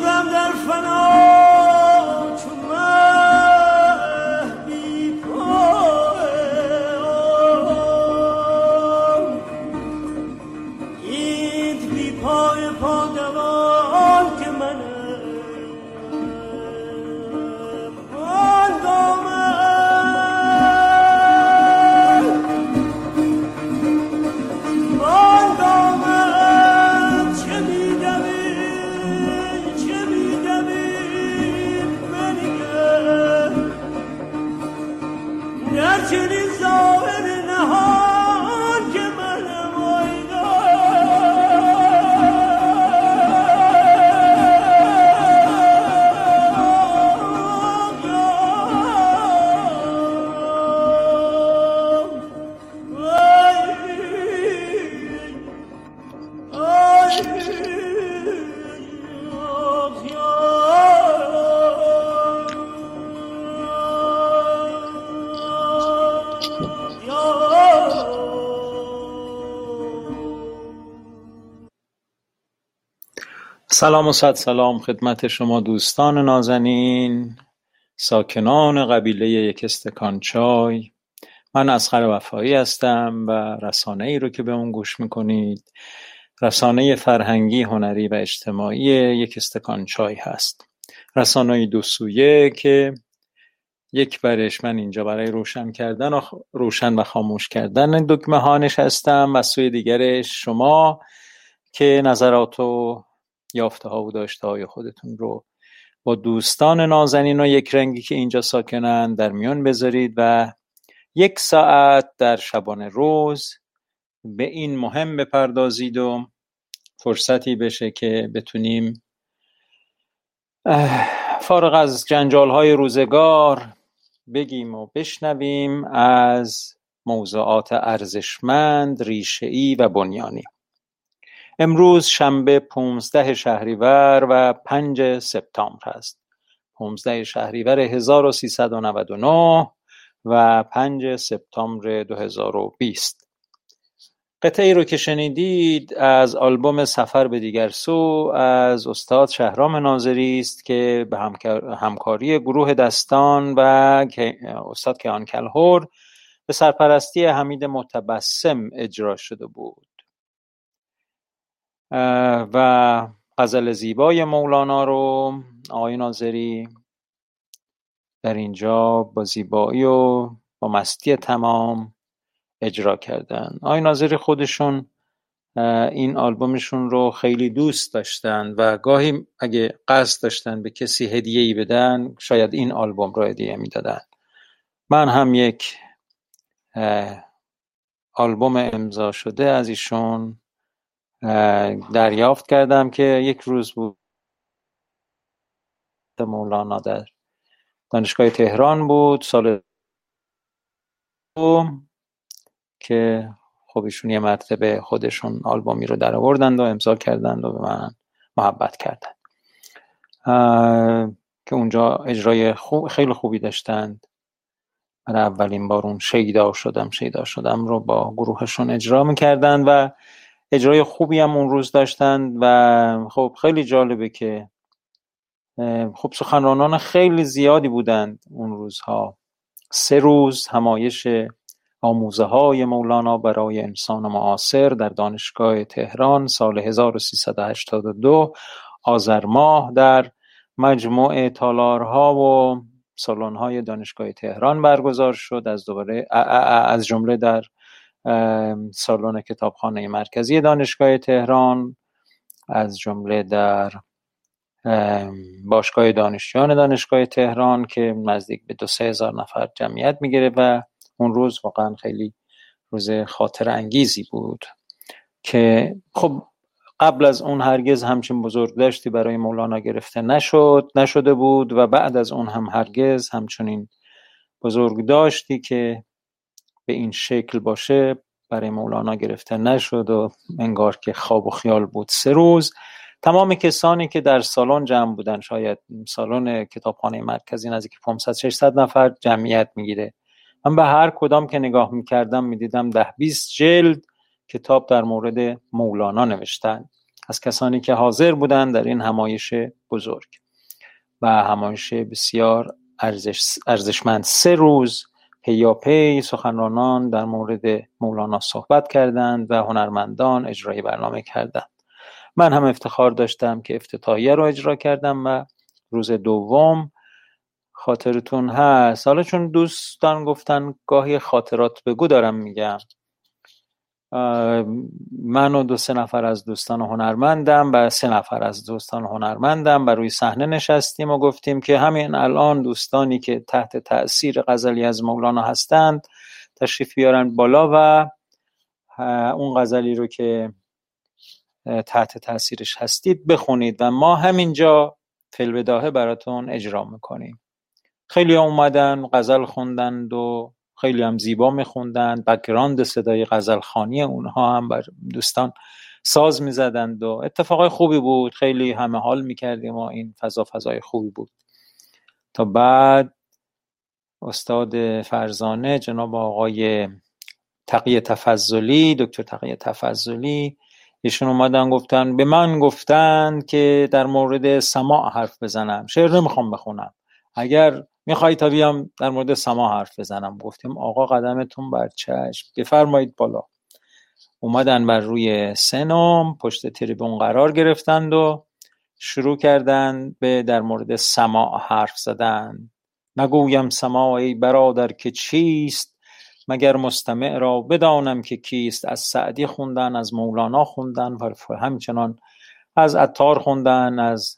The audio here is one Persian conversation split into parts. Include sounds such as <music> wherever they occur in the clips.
شدم در فنا. سلام و صد سلام خدمت شما دوستان نازنین ساکنان قبیله یک استکان چای. من اسخر وفایی هستم و رسانه ای رو که به اون گوش می‌کنید رسانه فرهنگی هنری و اجتماعی یک استکان چای هست. رسانه دو سویه که یک برش من اینجا برای روشن کردن و روشن و خاموش کردن دکمه ها نشستم و سوی دیگرش شما که نظرات و یافته ها و داشته های خودتون رو با دوستان نازنین و یک رنگی که اینجا ساکنن در میان بذارید و یک ساعت در شبانه روز به این مهم بپردازید و فرصتی بشه که بتونیم فارغ از جنجال های روزگار بگیم و بشنویم از موضوعات ارزشمند ریشهای و بنیانی. امروز شنبه پونزده شهریور و پنج سپتامبر است. پونزده شهریور 1399 و پنج سپتامبر 2020 قطعه ای رو که شنیدید از آلبوم سفر به دیگر سو از استاد شهرام ناظری است که به همکاری گروه دستان و استاد کیان کلهور به سرپرستی حمید متبسم اجرا شده بود. و غزل زیبای مولانا رو آقای ناظری در اینجا با زیبایی و با مستی تمام اجرا کردن. آقای ناظری خودشون این آلبومشون رو خیلی دوست داشتن و گاهی اگه قصد داشتن به کسی هدیه ای بدن شاید این آلبوم رو هدیه می‌دادن. من هم یک آلبوم امضا شده از ایشون دریافت کردم که یک روز بود مولانا در دانشگاه تهران بود سال که خب ایشون یه مرتبه خودشون آلبومی رو در آوردند و امضا کردند و به من محبت کردند. که اونجا اجرای خوب خیلی خوبی داشتند. برای اولین بار اون شیدا شدم شیدا شدم رو با گروهشون اجرا می‌کردن و اجرای خوبی هم اون روز داشتن و خب خیلی جالبه که خب سخنرانان خیلی زیادی بودند اون روزها. سه روز همایش آموزه های مولانا برای انسان معاصر در دانشگاه تهران سال 1382 آذر ماه در مجموع تالارها و های دانشگاه تهران برگزار شد. از دوباره از جمله در سالن کتابخانه مرکزی دانشگاه تهران از جمله در باشگاه دانشجویان دانشگاه تهران که نزدیک به دو سه هزار نفر جمعیت می‌گیره و اون روز واقعا خیلی روز خاطر انگیزی بود که خب قبل از اون هرگز همچین بزرگ داشتی برای مولانا گرفته نشد نشده بود و بعد از اون هم هرگز همچنین بزرگ داشتی که به این شکل باشه برای مولانا گرفته نشد و انگار که خواب و خیال بود سه روز. تمام کسانی که در سالن جمع بودن شاید سالن کتابخانه مرکزی نزدیک 500 600 نفر جمعیت می‌گیره. من به هر کدام که نگاه می‌کردم می‌دیدم ده 20 جلد کتاب در مورد مولانا نوشتن. از کسانی که حاضر بودند در این همایش بزرگ. و همایش بسیار ارزش، ارزشمند سه روز پیاپی سخنرانان در مورد مولانا صحبت کردند و هنرمندان اجرای برنامه کردند. من هم افتخار داشتم که افتتاحیه رو اجرا کردم و روز دوم خاطرتون هست. حالا چون دوستان گفتن گاهی خاطرات بگو دارم میگم. من و دو سه نفر از دوستان هنرمندم و سه نفر از دوستان هنرمندم و روی صحنه نشستیم و گفتیم که همین الان دوستانی که تحت تاثیر غزلی از مولانا هستند تشریف بیارن بالا و اون غزلی رو که تحت تاثیرش هستید بخونید و ما همینجا فلبداهه براتون اجرا می‌کنیم. خیلی اومدن غزل خوندند و خیلی هم زیبا میخوندن. بکگراند صدای خانی اونها هم بر دوستان ساز می‌زدند و اتفاقای خوبی بود. خیلی همه حال می‌کردیم و این فضا فضای خوبی بود. تا بعد استاد فرزانه جناب آقای تقیه تفضلی دکتر تقیه تفضلی ایشون اومدن گفتن به من گفتن که در مورد سماع حرف بزنم. شعر نمی‌خوام بخونم. اگر می‌خوای تا بیام در مورد سما حرف بزنم؟ گفتیم آقا قدمتون بر چشم. بفرمایید بالا. اومدن بر روی سنم پشت تریبون قرار گرفتند و شروع کردند به در مورد سما حرف زدن. نگویم سما ای برادر که چیست؟ مگر مستمع را بدانم که کیست؟ از سعدی خوندن از مولانا خوندن و همچنان از عطار خوندن از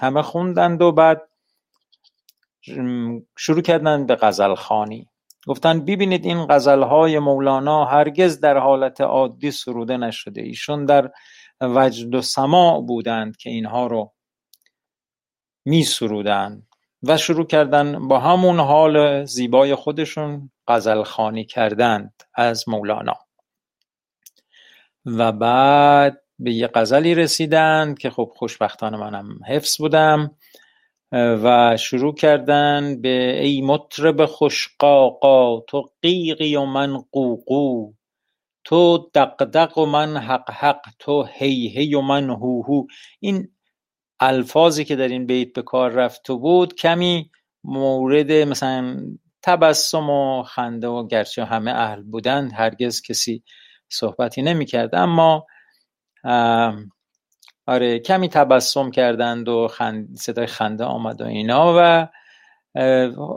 همه خوندند و بعد شروع کردن به غزل خانی گفتن ببینید این غزل های مولانا هرگز در حالت عادی سروده نشده. ایشون در وجد و سماع بودند که اینها رو می سرودند و شروع کردن با همون حال زیبای خودشون غزل خانی کردند از مولانا. و بعد به یه غزلی رسیدند که خب خوشبختانه منم حفظ بودم. و شروع کردن به ای مطرب خوش قاقا تو قیقی و من قوقو تو دقدق و من حق حق تو هی هی و من هو هو این الفاظی که در این بیت به کار رفته بود کمی مورد مثلا تبسم و خنده و گرچه همه اهل بودند هرگز کسی صحبتی نمی‌کرد. اما آره کمی تبسم کردند و خند... صدای خنده آمد و اینا و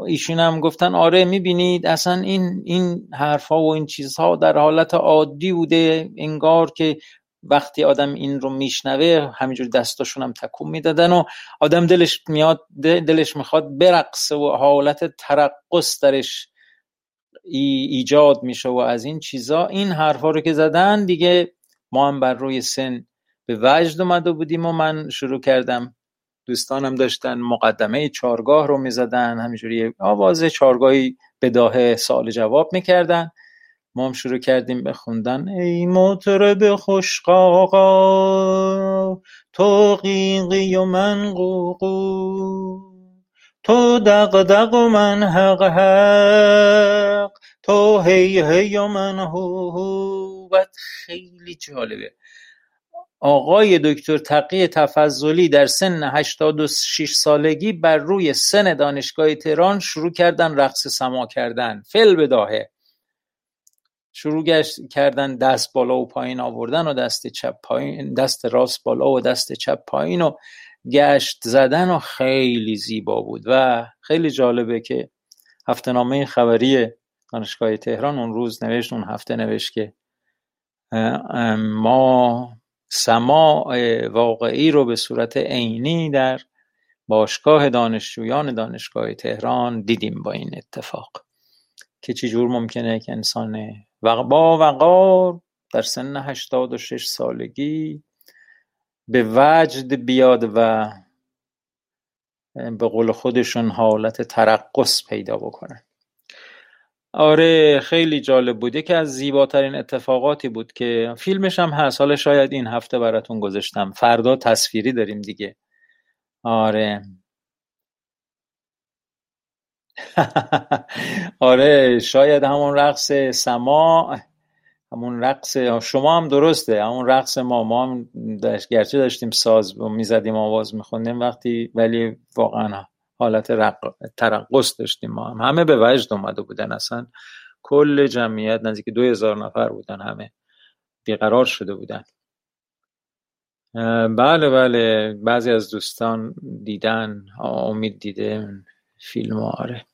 ایشون هم گفتن آره می‌بینید اصلا این این حرفها و این چیزها در حالت عادی بوده انگار که وقتی آدم این رو میشنوه همینجور دستاشون هم تکون می‌دادن و آدم دلش میاد دلش می‌خواد برقصه و حالت ترقص درش ایجاد میشه و از این چیزا. این حرفها رو که زدن دیگه ما هم بر روی سن به وجد اومده بودیم و من شروع کردم. دوستانم داشتن مقدمه چارگاه رو می‌زدن همینجوری آواز چارگاهی بداه سال جواب می‌کردن. ما هم شروع کردیم به خوندن. ای مطرب خوش قاقا تو قیقی و من قوقو. تو دق و من حق حق. تو هی هی و من هو هو. خیلی جالبه. آقای دکتر تقی تفضلی در سن 86 سالگی بر روی سن دانشگاه تهران شروع کردن رقص سما کردن. فل بداهه. شروع کردن دست بالا و پایین آوردن و دست چپ پایین دست راست بالا و دست چپ پایین و گشت زدن و خیلی زیبا بود. و خیلی جالبه که هفته نامه خبری دانشگاه تهران اون روز نوشت اون هفته نوشت که ما سماع واقعی رو به صورت عینی در باشگاه دانشجویان دانشگاه تهران دیدیم با این اتفاق. که چجور ممکنه که انسان با وقار در سن هشتاد و شش سالگی به وجد بیاد و به قول خودشون حالت ترقص پیدا بکنه. آره خیلی جالب بود. یکی از زیباترین اتفاقاتی بود که فیلمش هم هست. حالا شاید این هفته براتون گذاشتم. فردا تصویری داریم دیگه. آره. <laughs> آره شاید همون رقص سما همون رقص شما هم درسته. همون رقص ما. ما هم داشت گرچه داشتیم ساز می‌زدیم آواز میخوندیم وقتی ولی واقعا حالت رق... ترقص داشتیم ما هم. همه به وجد اومده بودن اصلا. کل جمعیت نزدیک دو هزار نفر بودن همه بیقرار شده بودن. بله بله. بعضی از دوستان دیدن امید دیده فیلم آره.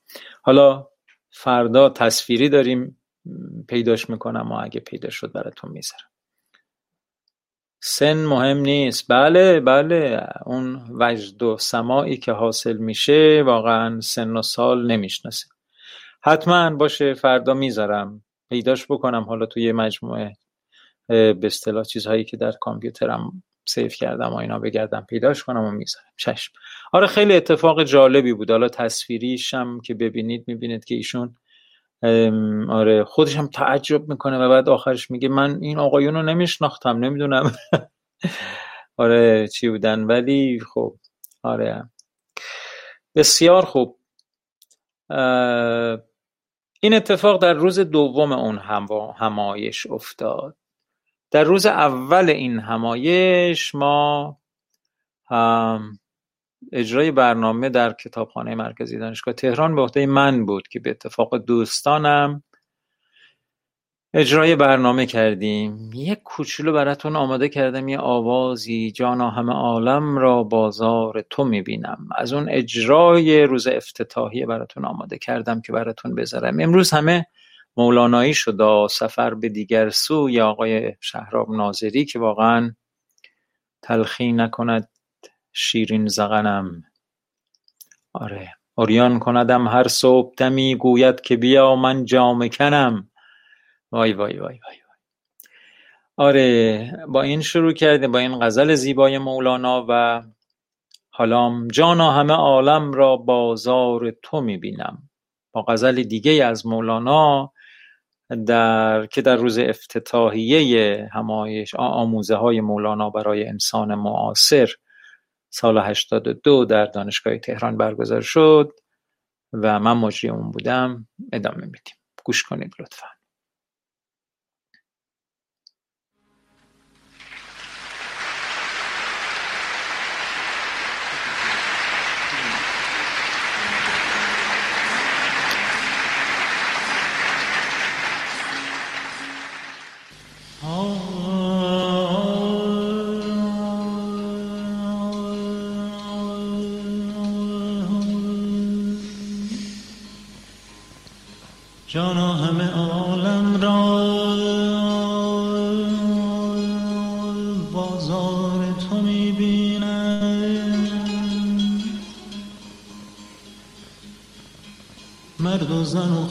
حالا فردا تصویری داریم پیداش می‌کنم و اگه پیدا شد براتون می‌ذارم. سن مهم نیست. بله بله. اون وجد و سماعی که حاصل میشه واقعا سن و سال نمی‌شناسه. حتما باشه فردا می‌ذارم. پیداش بکنم حالا توی مجموعه به اصطلاح چیزهایی که در کامپیوترم سیف کردم و اینا بگردم پیداش کنم و می‌ذارم. چشم. آره خیلی اتفاق جالبی بود. حالا تصویریشم که ببینید می‌بینید که ایشون آره. خودش هم تعجب می‌کنه و بعد آخرش میگه من این آقایون رو نمیشناختم نمی‌دونم. <laughs> آره چی بودن. ولی خب آره. بسیار خوب. این اتفاق در روز دوم اون همایش افتاد. در روز اول این همایش ما اجرای برنامه در کتابخانه مرکزی دانشگاه تهران به عهده من بود که به اتفاق دوستانم اجرای برنامه کردیم. یک کوچولو براتون آماده کردم یه آوازی جانا همه عالم را بازار تو می‌بینم. از اون اجرای روز افتتاحیه براتون آماده کردم که براتون بذارم. امروز همه مولانایی شد سفر به دیگر سو یا آقای شهراب ناظری که واقعا تلخی نکند. شیرین زغنم. آره اوریان کندم هر صبح دمی گوید که بیا من جامه کنم. وای وای وای وای آره با این شروع کردیم با این غزل زیبای مولانا و حالا جانا همه عالم را بازار تو می‌بینم. با غزل دیگه از مولانا در که در روز افتتاحیه همایش آموزه های مولانا برای انسان معاصر سال 82 در دانشگاه تهران برگزار شد و من مجری اون بودم. ادامه میدیم. گوش کنید لطفا. جانا همه عالم را. بازار تو می‌بینم. مرد و زن و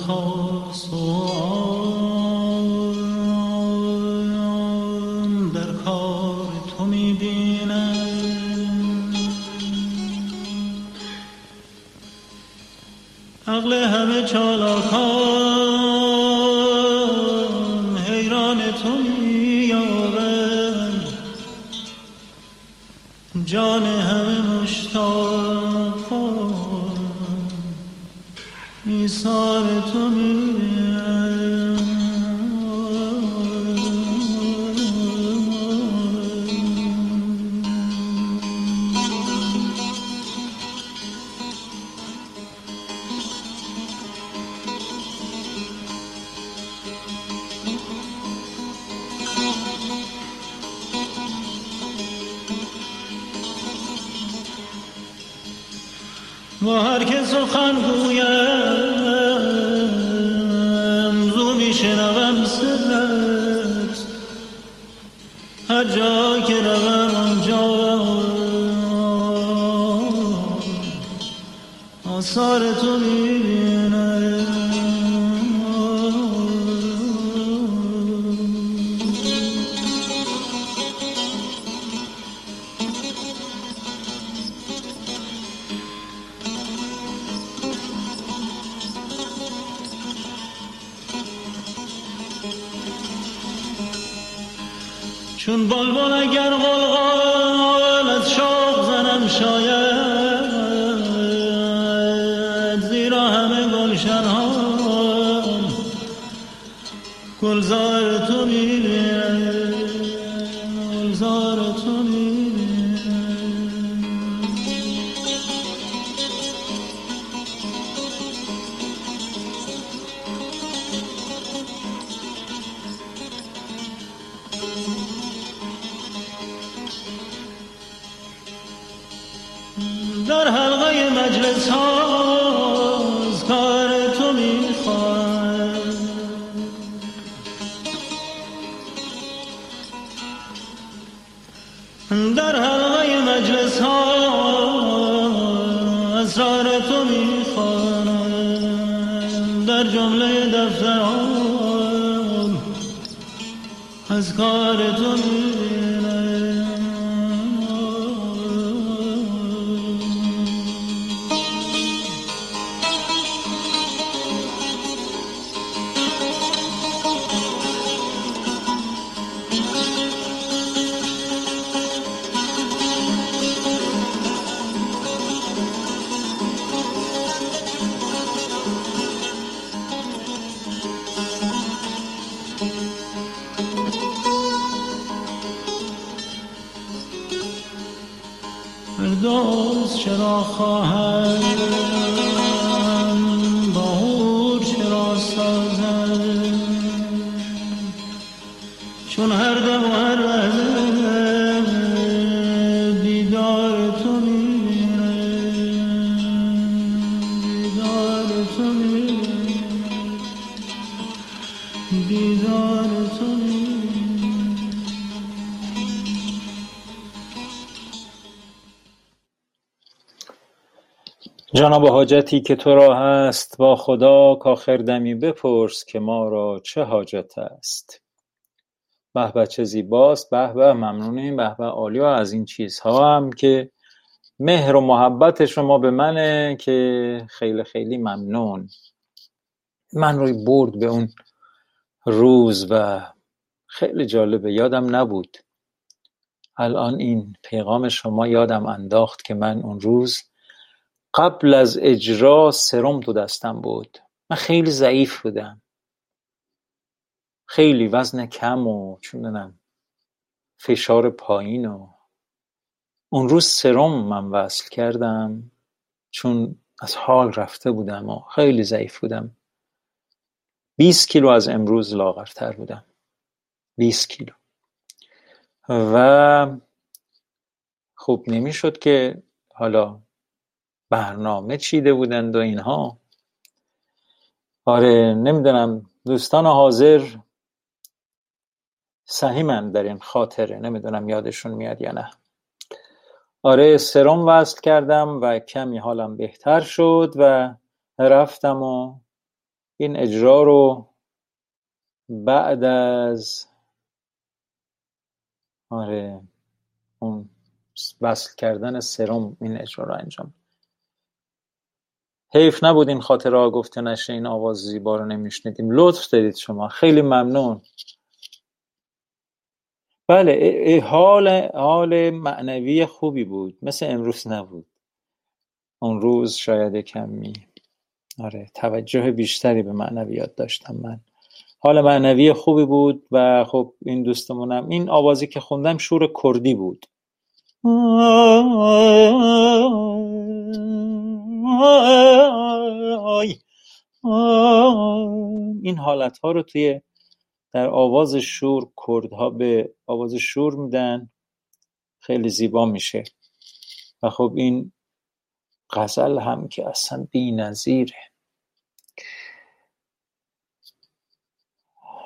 در حلقه مجلس ها اسرار تو در جمله دفتران از کار تو می‌بینم جناب حاجتی که تو را هست با خدا کاخر دمی بپرس که ما را چه حاجت است. به به چه زیباست به به ممنونیم به به عالی از این چیزها هم که مهر و محبت شما به منه که خیلی خیلی ممنون. من روی برد به اون روز و خیلی جالبه یادم نبود. الان این پیغام شما یادم انداخت که من اون روز قبل از اجرا سرم تو دستم بود. من خیلی ضعیف بودم. خیلی وزن کم و چون فشار پایین و اون روز سرم من وصل کردم چون از حال رفته بودم و خیلی ضعیف بودم. 20 کیلو از امروز لاغرتر بودم. 20 کیلو. و خب نمی‌شد که حالا برنامه چیده بودند و اینها. آره نمی‌دونم. دوستان حاضر سهیمن در این خاطره نمی‌دونم یادشون میاد یا نه. آره سرم وصل کردم و کمی حالم بهتر شد و رفتم و این اجرا رو بعد از آره اون وصل کردن سرم این اجرا رو انجام حیف نبود این خاطره ها گفته نشه این آواز زیبا رو نمیشنیدیم. لطف دارید شما. خیلی ممنون. بله ا- ا- حال حال معنوی خوبی بود. مثل امروز نبود. اون روز شاید کمی آره توجه بیشتری به معنویات داشتم من. حال معنوی خوبی بود و خب این دوستمونم این آوازی که خوندم شور کردی بود. آی این حالت ها رو توی در آواز شور کردها به آواز شور میدن. خیلی زیبا میشه. و خب این غزل هم که اصلا بی نظیره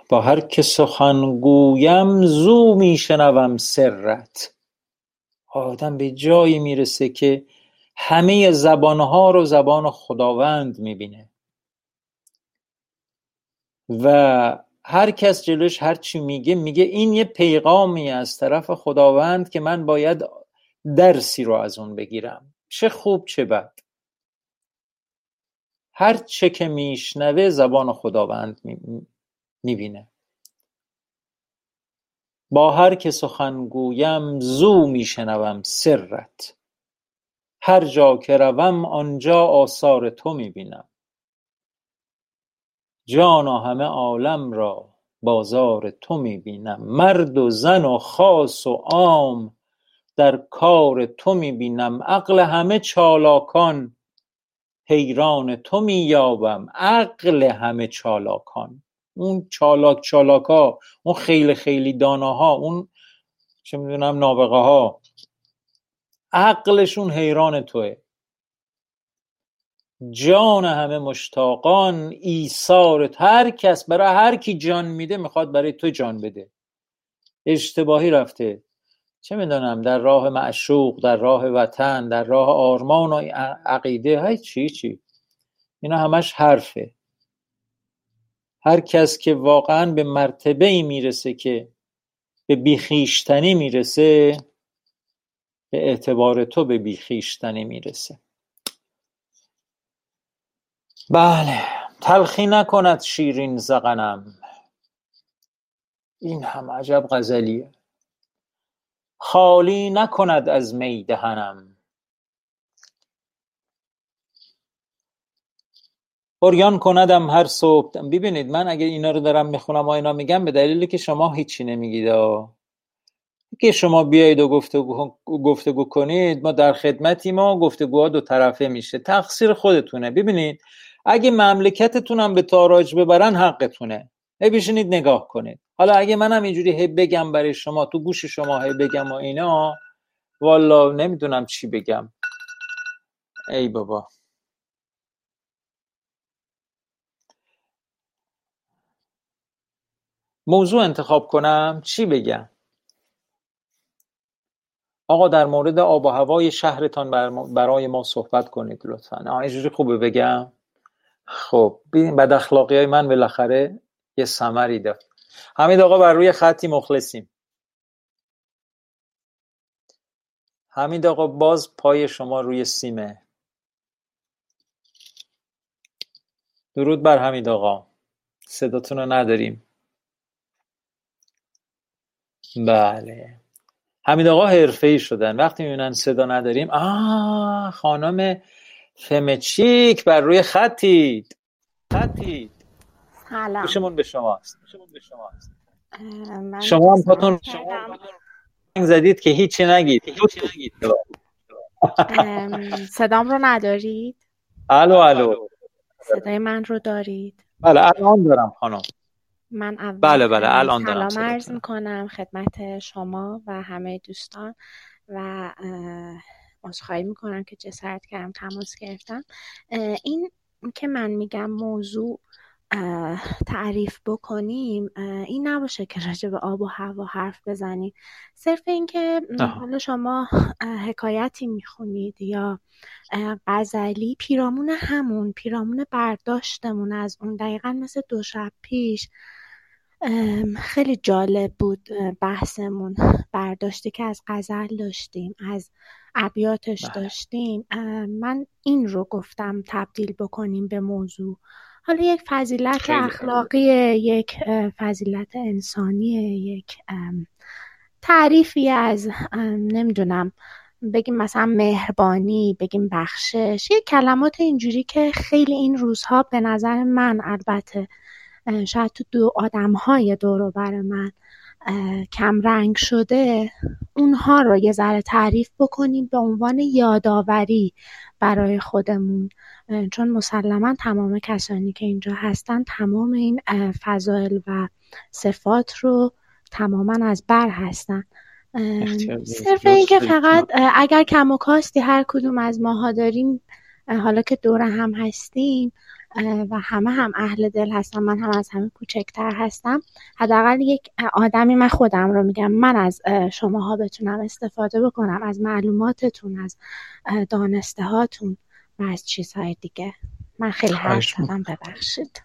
با هر که سخن گویم زو میشنوم سرت. آدم به جایی می‌رسه که همه زبانها رو زبان خداوند می‌بینه. و هر کس جلوش هر چی میگه میگه این یه پیغامی از طرف خداوند که من باید درسی رو از اون بگیرم. چه خوب چه بد. هر چه که میشنوه زبان خداوند می‌بینه. با هر که سخن گویم زو میشنوم سرت. هر جا که روم آنجا آثار تو می‌بینم. جانا همه عالم را بازار تو می‌بینم. مرد و زن و خاص و عام در کار تو می‌بینم. عقل همه چالاکان حیران تو مییابم. عقل همه چالاکان. اون چالاک چالاکا اون خیلی خیلی داناها اون چه می‌دونم نابغه ها عقلشون حیران توه. جان همه مشتاقان ایثار هر کس برای هر کی جان میده می‌خواد برای تو جان بده. اشتباهی رفته. چه می‌دونم در راه معشوق در راه وطن در راه آرمان و عقیده. های چی چی؟ اینا همش حرفه. هر کس که واقعا به مرتبه ای می‌رسه که به بیخیشتنی می‌رسه به اعتبار تو به بیخیشتنی می‌رسه. بله تلخی نکند شیرین زغنم. این هم عجب غزلیه. خالی نکند از می دهنم. کندم هر صبح. ببینید من اگه اینا رو دارم می‌خونم و اینا میگم به دلیلی که شما هیچی نمیگید که شما بیایید و گفتگو, گفتگو کنید ما در خدمتی ما گفتگوها دو طرفه میشه. تقصیر خودتونه. ببینید اگه مملکتتونم به تاراج ببرن حقتونه. بشینید نگاه کنید. حالا اگه منم اینجوری هی بگم برای شما تو گوش شما هی بگم و اینا والا نمی‌دونم چی بگم. ای بابا. موضوع انتخاب کنم چی بگم؟ آقا در مورد آب و هوای شهرتان برای ما صحبت کنید لطفا. اینجوری خوبه بگم. خب ببین بد اخلاقی های من بالاخره یه ثمری داد حمید آقا بر روی خطی مخلصیم. حمید آقا باز پای شما روی سیمه. درود بر حمید آقا. صداتون رو نداریم. بله. حمید آقا ای شدن. وقتی می‌بینن صدا نداریم آه خانم فمچیک بر روی خطید خطید سلام. گوشمون به شماست. شما هم پاتون زدید که هیچی نگید. صدام رو ندارید؟ الو الو. صدای من رو دارید؟ بله الان دارم خانم. من اول بله بله. الان دارم سلام عرض می‌کنم خدمت شما و همه دوستان و عذرخواهی می‌کنم که جسارت کردم تماس گرفتم. این که من میگم موضوع تعریف بکنیم این نباشه که راجع به آب و هوا حرف بزنیم. صرف اینکه حالا شما حکایتی می‌خونید یا غزلی پیرامون همون پیرامون برداشتمون از اون دقیقا مثل دو شب پیش. خیلی جالب بود بحثمون برداشتی که از غزل داشتیم از ابیاتش بله. داشتیم. من این رو گفتم تبدیل بکنیم به موضوع. حالا یک فضیلت اخلاقی یک فضیلت انسانی یک تعریفی از نمی‌دونم بگیم مثلا مهربانی بگیم بخشش یک کلمات اینجوری که خیلی این روزها به نظر من البته شاید تو دو آدم های دور بر من کم رنگ شده اونها رو یه ذره تعریف بکنیم به عنوان یادآوری برای خودمون. چون مسلما تمام کسانی که اینجا هستن تمام این فضایل و صفات رو تماما از بر هستن. صرف اینکه فقط اگر کم و کاستی هر کدوم از ماها داریم حالا که دور هم هستیم و همه هم اهل دل هستم من هم از همه کوچکتر هستم. حداقل یک آدمی من خودم رو میگم. من از شماها بتونم استفاده بکنم. از معلوماتتون از دانسته هاتون و از چیزهای دیگه. من خیلی حرف زدم. ببخشید.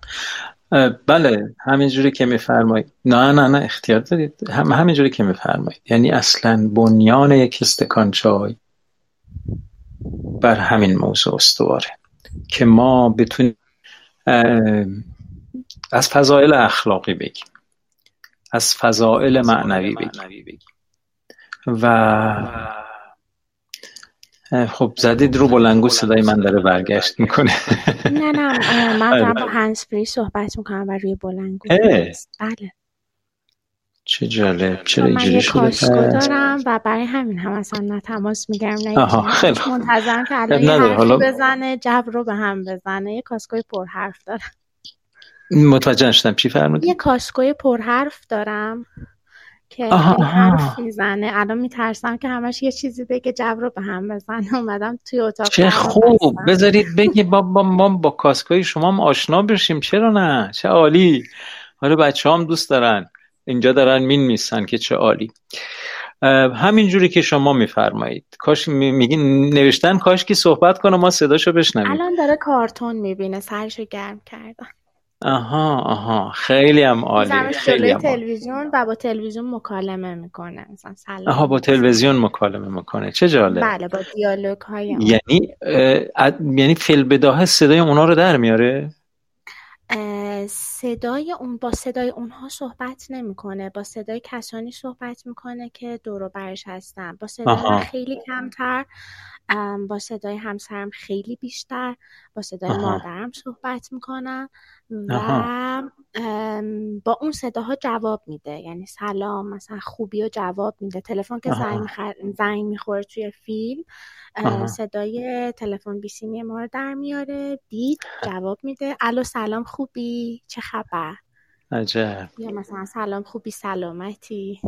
بله همینجوری که میفرمایید. نه نه نه اختیار دارید. هم همینجوری که میفرمایید. یعنی اصلا بنیان یک استکان چای بر همین موضوع استواره. که ما بتونیم از فضائل اخلاقی بگیم از فضائل معنوی بگیم و خب زدید رو بلنگو صدای من داره برگشت می‌کنه. نه نه من <laughs> دارم با هنسفری صحبت می‌کنم و روی بلنگو. بله. چه جالب چرا اینجوری شده کاسکو دارم و برای همین هم اصلا نه تماس میگرم نه آها خیلی منتظرم که الان یه حرفی بزنه جو رو به هم بزنه یه کاسکوی پر حرف دارم. متوجه نشدم. چی فرمودی؟ یه کاسکوی پر حرف دارم که حرف می‌زنه. الان میترسم که همش یه چیزی بگه جو رو به هم بزنه. اومدم توی اتاق چه خوب. بذارید بگی با با, با, با کاسکوی شما هم آشنا بشیم. چرا نه؟ چه عالی. حالا بچه هم دوست دارن. اینجا دارن مین میسن که چه عالی. همین جوری که شما میفرمایید. کاش میگین نوشتن کاش که صحبت کنه ما صداشو بشنویم. الان داره کارتون می‌بینه سرشو گرم کردن آها آها. خیلی هم عالی خیلی هم تلویزیون و با تلویزیون مکالمه می‌کنه. مثلا سلام. آها با تلویزیون مکالمه می‌کنه. چه جالب. بله با دیالوگ های یعنی یعنی فیل بداهه صدای اونا رو در میاره؟ صدای اون با صدای اونها صحبت نمی‌کنه با صدای کسانی صحبت می‌کنه که دور برش هستن. با صدای خیلی کمتر. با صدای همسرم خیلی بیشتر با صدای مادرم صحبت می‌کنم و با اون صداها جواب میده. یعنی سلام مثلا خوبی و جواب میده. تلفن که زنگ, مخ... زنگ می‌خوره توی فیلم صدای تلفن بیسیمی ما رو در میاره دید جواب میده. الو سلام خوبی؟ چه خبر؟ عجب. یا مثلا سلام خوبی سلامتی.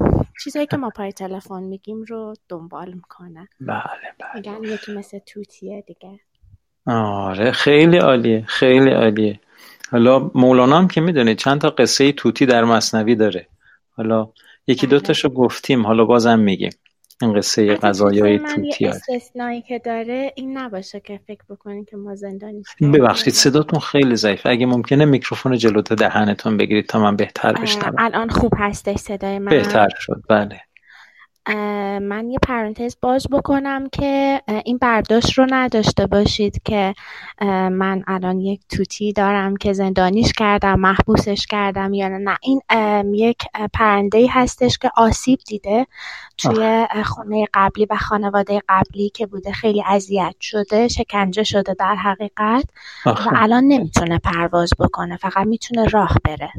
چیزایی که ما پای تلفن میگیم رو دنبال می‌کنه بله بله. میگن یکی مثل توتیه دیگه. آره خیلی عالیه خیلی عالیه. حالا مولانا هم که می‌دونید چند تا قصه توتی در مصنوی داره. حالا یکی دو تاشو گفتیم حالا بازم میگیم. این قصه غذایای توتی استثنایی که داره این نباشه که فکر بکنید که ما زندانی ببخشید صداتون خیلی ضعیفه. اگه ممکنه میکروفون جلوت دهنتون بگیرید تا من بهتر بشنوم. الان خوب هستش صدای من. بهتر شد. بله. من یه پرانتز باز بکنم که این برداشت رو نداشته باشید که من الان یک توتی دارم که زندانیش کردم محبوسش کردم یا نه. این یک پرنده هستش که آسیب دیده توی خونه قبلی و خانواده قبلی که بوده خیلی اذیت شده شکنجه شده در حقیقت و الان نمی‌تونه پرواز بکنه فقط می‌تونه راه بره.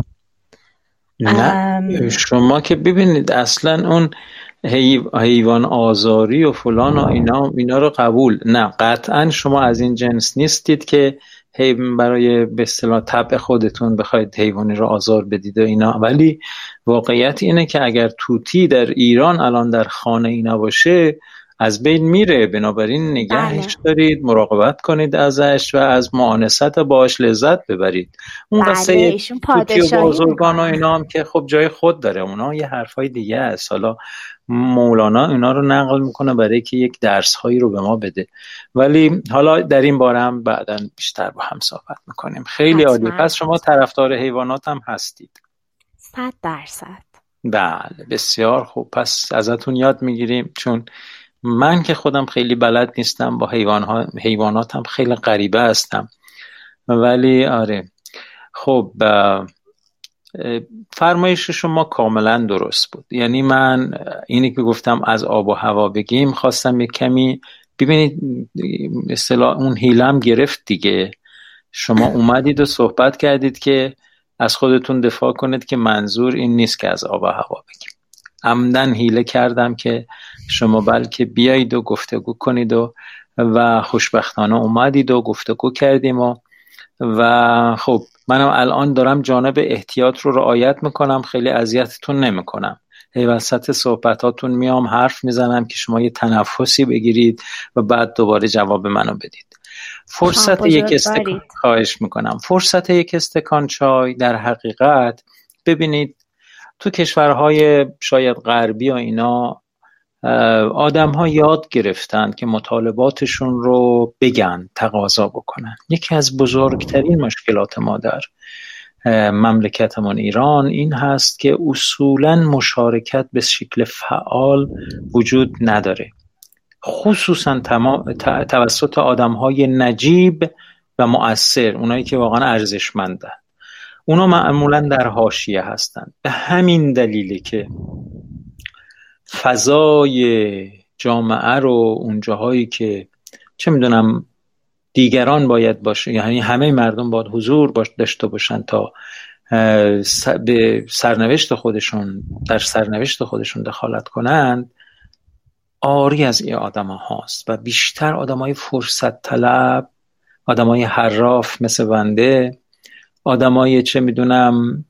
نه شما که ببینید اصلا اون حیوان آزاری و فلان و اینا اینا رو قبول. نه قطعا شما از این جنس نیستید که هی برای به اصطلاح طبع خودتون بخواید حیوانی رو آزار بدید و اینا. ولی واقعیت اینه که اگر توتی در ایران الان در خانه اینا باشه از بین میره. بنابراین نگهش بله. دارید مراقبت کنید ازش و از معانست باش لذت ببرید. اون بله. قصه توتی و بازرگان و اینا هم که خب جای خود داره اونا یه حرفای دیگه است. حالا مولانا اینا رو نقل می‌کنه برای که یک درس هایی رو به ما بده. ولی حالا در این باره هم بعدا بیشتر با هم صحبت می‌کنیم. خیلی عالی. پس شما طرفدار حیوانات هم هستید. صد درصد. بله بسیار خوب. پس ازتون یاد می‌گیریم چون من که خودم خیلی بلد نیستم با حیوان ها حیواناتم خیلی غریبه هستم. ولی آره. خب فرمایش شما کاملا درست بود. یعنی من اینی که گفتم از آب و هوا بگیم خواستم یک کمی ببینید مثلا اون هیلم گرفت دیگه. شما اومدید و صحبت کردید که از خودتون دفاع کنید که منظور این نیست که از آب و هوا بگیم. عمدن هیله کردم که شما بلکه بیایید و گفتگو کنید و و خوشبختانه اومدید و گفتگو کردیم و و خب منم الان دارم جانب احتیاط رو رعایت می‌کنم خیلی اذیتتون نمی‌کنم. هی وسط صحبتاتون میام حرف می‌زنم که شما یه تنفسی بگیرید و بعد دوباره جواب منو بدید. فرصت یک استکان خواهش می‌کنم. فرصت یک استکان چای در حقیقت ببینید تو کشورهای شاید غربی و اینا آدم ها یاد گرفتند که مطالباتشون رو بگن تقاضا بکنن. یکی از بزرگترین مشکلات ما در مملکتمون ایران این هست که اصولا مشارکت به شکل فعال وجود نداره. خصوصا توسط آدم های نجیب و مؤثر اونایی که واقعا ارزشمندن. اونا معمولا در حاشیه هستند به همین دلیله که فضای جامعه رو اون جاهایی که چه می‌دونم دیگران باید باشه یعنی همه مردم باید حضور باش داشته باشن تا به سرنوشت خودشون در سرنوشت خودشون دخالت کنند آری از این آدم هاست و بیشتر آدم های فرصت طلب آدم های حراف مثل بنده آدمای چه می‌دونم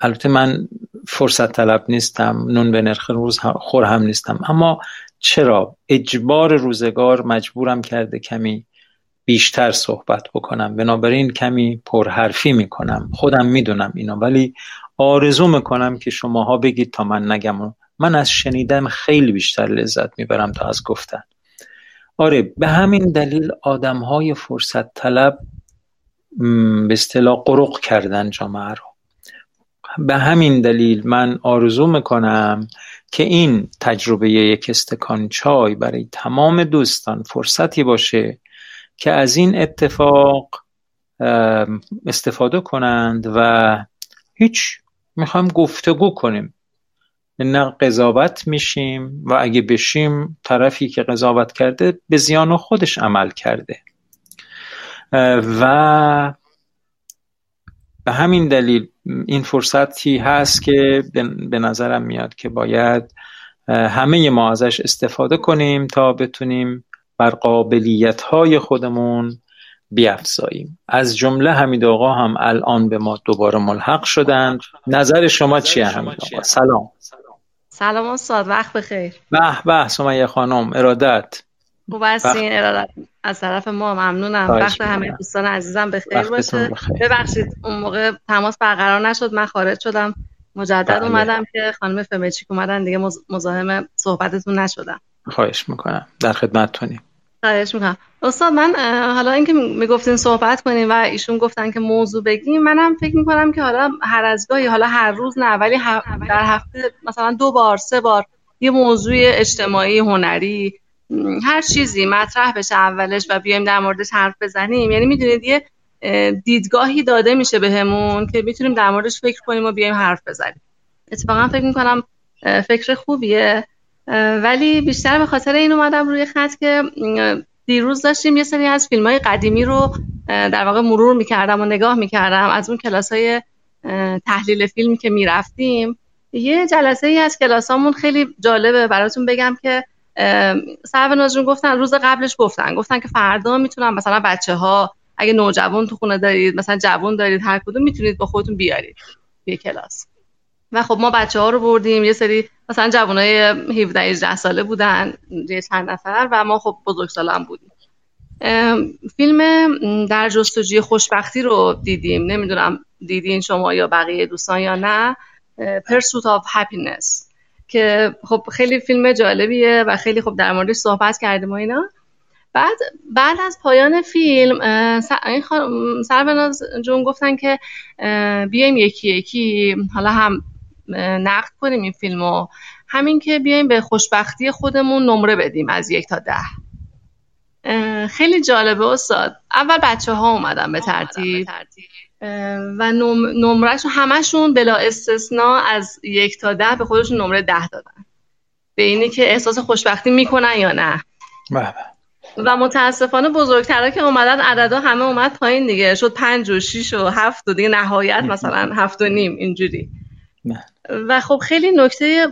البته من فرصت طلب نیستم نون به نرخ روز خور هم نیستم. اما چرا؟ اجبار روزگار مجبورم کرده کمی بیشتر صحبت بکنم. بنابراین کمی پرحرفی می‌کنم. خودم می‌دونم اینو ولی آرزو می‌کنم که شماها بگید تا من نگم. من از شنیدن خیلی بیشتر لذت می‌برم تا از گفتن. آره به همین دلیل آدم های فرصت طلب به اصطلاح قرق کردن جامعه رو. به همین دلیل من آرزو می‌کنم که این تجربه یک استکان چای برای تمام دوستان فرصتی باشه که از این اتفاق استفاده کنند و هیچ می‌خوایم گفتگو کنیم. نه قضاوت میشیم و اگه بشیم طرفی که قضاوت کرده به زیان خودش عمل کرده. و به همین دلیل این فرصتی هست که به نظرم میاد که باید همه ما ازش استفاده کنیم تا بتونیم بر قابلیت های خودمون بیافزاییم از جمله حمید آقا هم الان به ما دوباره ملحق شدند. نظر شما چیه حمید آقا؟ سلام. سلام استاد وقت بخیر. به به سمیه خانم ارادت. خوب هستین ارادت. از طرف ما ممنونم. وقت همه دوستان عزیزم بخیر باشه. ببخشید اون موقع تماس برقرار نشد. من خارج شدم. مجدد بله. اومدم که خانم فمچیک اومدن دیگه. مزاحم صحبتتون نشدم. خواهش می‌کنم. در خدمتتونیم. خواهش می‌کنم. استاد من حالا اینکه می‌گفتین صحبت کنیم و ایشون گفتن که موضوع بگیم منم فکر می‌کنم که حالا هر از گاهی حالا هر روز نه ولی در هفته مثلا دو بار سه بار یه موضوع اجتماعی هنری هر چیزی مطرح بشه اولش و بیایم در موردش حرف بزنیم. یعنی می‌دونید یه دیدگاهی داده میشه بهمون که می‌تونیم در موردش فکر کنیم و بیایم حرف بزنیم. اتفاقا فکر می‌کنم فکر خوبیه. ولی بیشتر به خاطر این اومدم روی خط که دیروز داشتیم یه سری از فیلم های قدیمی رو در واقع مرور می‌کردم و نگاه می‌کردم از اون کلاس های تحلیل فیلم که می‌رفتیم. یه جلسه ای از کلاسامون خیلی جالبه. براتون بگم که سرو ناجون گفتن روز قبلش گفتن. گفتن که فردا می‌تونن مثلا بچه ها اگه نوجوان تو خونه دارید مثلا جوان دارید هر کدوم می‌تونید با خودتون بیارید توی کلاس. و خب ما بچه ها رو بردیم. یه سری مثلا جوانای 17 18 ساله بودن یه چند نفر و ما خب بزرگ هم بودیم فیلم در جستجوی خوشبختی رو دیدیم. نمی‌دونم دیدین شما یا بقیه دوستان یا نه. Pursuit of Happiness. که خب خیلی فیلم جالبیه و خیلی خب در موردش صحبت کردیم و اینا. بعد بعد از پایان فیلم این سربناز جون گفتن که بیایم یکی یکی حالا هم نقد کنیم این فیلمو. همین که بیایم به خوشبختی خودمون نمره بدیم از یک تا ده. خیلی جالبه استاد. اول بچه ها اومدن به ترتیب. و نمرهشون همشون بلا استثنا از یک تا ده به خودشون نمره ده دادن. به اینی که احساس خوشبختی می‌کنن یا نه. بله. و متاسفانه بزرگتره که اومدن عددا همه اومد پایین دیگه. شد پنج و شیش و هفت و دیگه نهایت مثلا هفت و نیم اینجوری. و خب خیلی نکته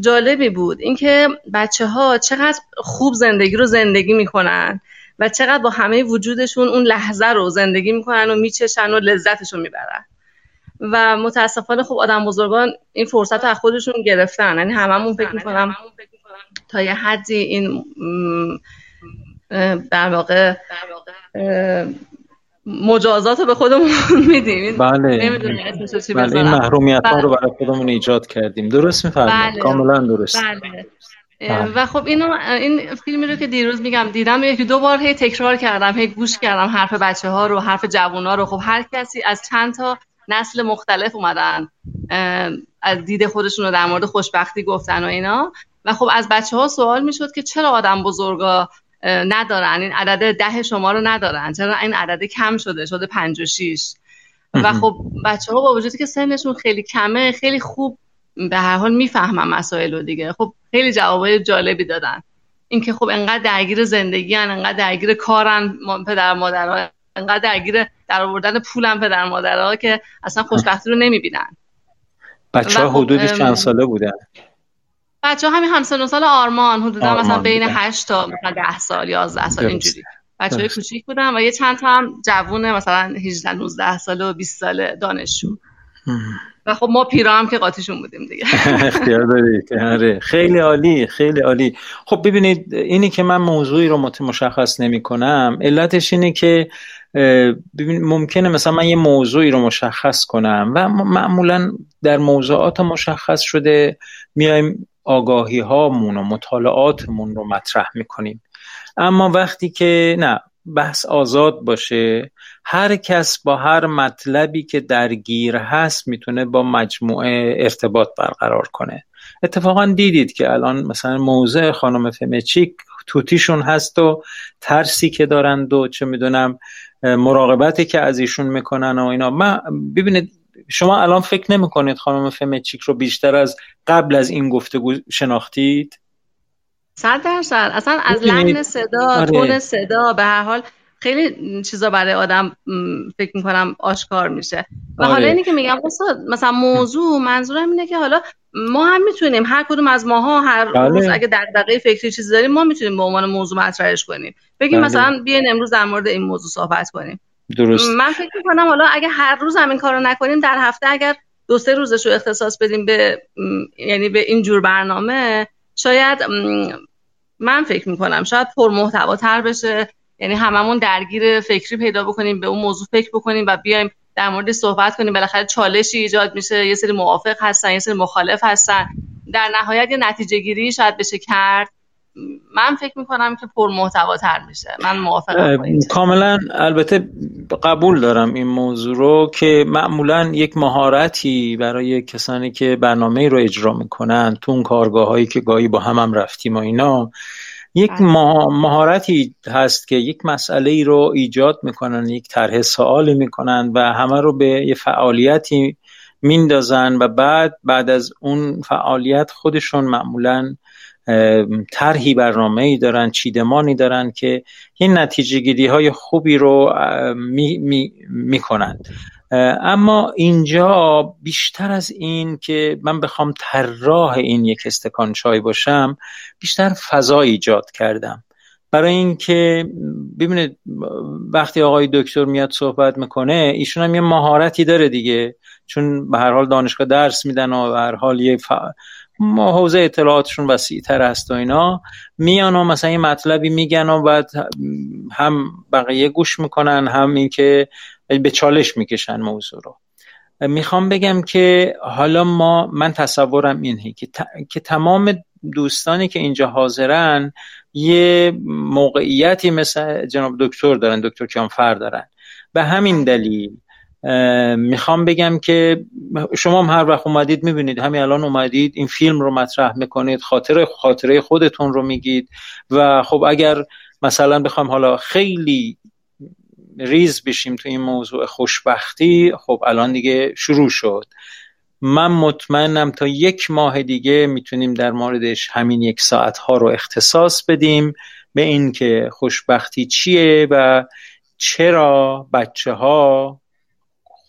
جالبی بود. اینکه بچه ها چقدر خوب زندگی رو زندگی می‌کنن. و چقدر با همه وجودشون اون لحظه رو زندگی می‌کنن و میچشن و لذتش رو می‌برن. و متاسفانه خب آدم بزرگان این فرصت رو از خودشون گرفتن. یعنی هممون فکر می‌کنم تا یه حدی این در واقع مجازات رو به خودمون <laughs> میدیم. بله. بله این محرومیت ها رو بله. برای خودمون ایجاد کردیم. درست میفرمایید؟ بله. کاملا درست. بله. بله. و خب اینو این فیلمی رو که دیروز میگم دیدم یکی دو بار هی تکرار کردم هی گوش کردم حرف بچه ها رو حرف جوان ها رو. خب هر کسی از چند تا نسل مختلف اومدن از دید خودشون رو در مورد خوشبختی گفتن و اینا. و خب از بچه ها سوال می‌شد که چرا آدم بزرگا ندارن؟ این عدد ده شما رو ندارن. چرا این عدد کم شده؟ شده پنج و شیش. و خب بچه ها با وجودی که سنشون خیلی کمه خیلی خوب به هر حال می‌فهمن مسائل رو دیگه. خب خیلی جوابای جالبی دادن. اینکه خب انقدر درگیر زندگی هن انقدر درگیر کارن پدر مادرها انقدر درگیر در آوردن پولم پدر مادرها که اصلا خوشبختی رو نمی‌بینن. بچه ها خب حدود چند ساله بودن؟ بچه ها همین همسن سال آرمان حدودا مثلا بین 8 تا مثلا 10 سال 11 سال اینجوری. بچه های کوچیک بودن و یه چند تا هم جوونه مثلا 18 19 سال و 20 سال دانشجو. و خب ما پیرا هم که قاطیشون بودیم دیگه. <laughs> اختیار دارید آره. خیلی عالی خیلی عالی. خب ببینید اینی که من موضوعی رو مشخص نمی کنم علتش اینه که ممکنه مثلا من یه موضوعی رو مشخص کنم و معمولا در موضوعات مشخص شده میایم آگاهی هامون و مطالعاتمون رو مطرح می‌کنیم. اما وقتی که نه بحث آزاد باشه. هر کس با هر مطلبی که درگیر هست می‌تونه با مجموعه ارتباط برقرار کنه. اتفاقا دیدید که الان مثلا موضع خانم فمچیک توتیشون هست و ترسی که دارند و چه می‌دونم مراقبتی که از ایشون می‌کنن و اینا. من ببینید شما الان فکر نمی کنید خانم فمچیک رو بیشتر از قبل از این گفتگو شناختید؟ صد درصد اصلا از لحن صدا آره. تون صدا به هر حال خیلی چیزا برای آدم فکر می‌کنم آشکار میشه و آره. حالا اینی که میگم مثلا موضوع منظورم اینه که حالا ما هم می‌تونیم هر کدوم از ماها هر بله. روز اگه دغدغه فکری چیزی داریم ما می‌تونیم به عنوان موضوع مطرحش کنیم بگیم بله. مثلا بیاین امروز در مورد این موضوع صحبت کنیم درست من فکر می‌کنم حالا اگه هر روز هم این کارو نکنیم در هفته اگر دو سه روزش رو اختصاص بدیم به یعنی به این جور برنامه شاید من فکر می‌کنم شاید پر تر بشه. یعنی هممون درگیر فکری پیدا بکنیم به اون موضوع فکر بکنیم و بیایم در مورد صحبت کنیم. بالاخره چالشی ایجاد میشه یه سری موافق هستن یه سری مخالف هستن. در نهایت یه نتیجه گیری شاید بشه کرد. من فکر می‌کنم که پر تر میشه من موافقم کاملا البته قبول دارم این موضوع رو که معمولا یک مهارتی برای کسانی که برنامه رو اجرا می‌کنن تو اون کارگاه هایی که گاهی با هم, هم رفتیم و اینا یک بله. مهارتی هست که یک مسئله ای رو ایجاد می‌کنن یک طرح سوالی می‌کنن و همه رو به یه فعالیتی میندازن و بعد بعد از اون فعالیت خودشون معمولا طرحی برنامه ای دارن چیدمانی دارن که این نتیجه گیری های خوبی رو می, می, می کنند اما اینجا بیشتر از این که من بخوام طراح این یک استکان چای باشم بیشتر فضا ایجاد کردم برای اینکه ببینید وقتی آقای دکتر میاد صحبت می‌کنه ایشون هم یه مهارتی داره دیگه چون به هر حال دانشگاه درس میدن و به هر حال یه. ما حوزه اطلاعاتشون وسیع تر هست و اینا. میان و مثلا یه مطلبی میگن و بعد هم بقیه گوش می‌کنن هم اینکه به چالش می‌کشن موضوع رو. می‌خوام بگم که حالا ما من تصورم اینه که, که تمام دوستانی که اینجا حاضرن یه موقعیتی مثل جناب دکتر دارن دکتر کیانفر دارن. به همین دلیل می‌خوام بگم که شما هم هر وقت اومدید می‌بینید همین الان اومدید این فیلم رو مطرح می‌کنید خاطر خاطره خودتون رو میگید و خب اگر مثلا بخوام حالا خیلی ریز بشیم تو این موضوع خوشبختی خب الان دیگه شروع شد. من مطمئنم تا یک ماه دیگه می‌تونیم در موردش همین یک ساعت ها رو اختصاص بدیم به اینکه خوشبختی چیه و چرا بچه ها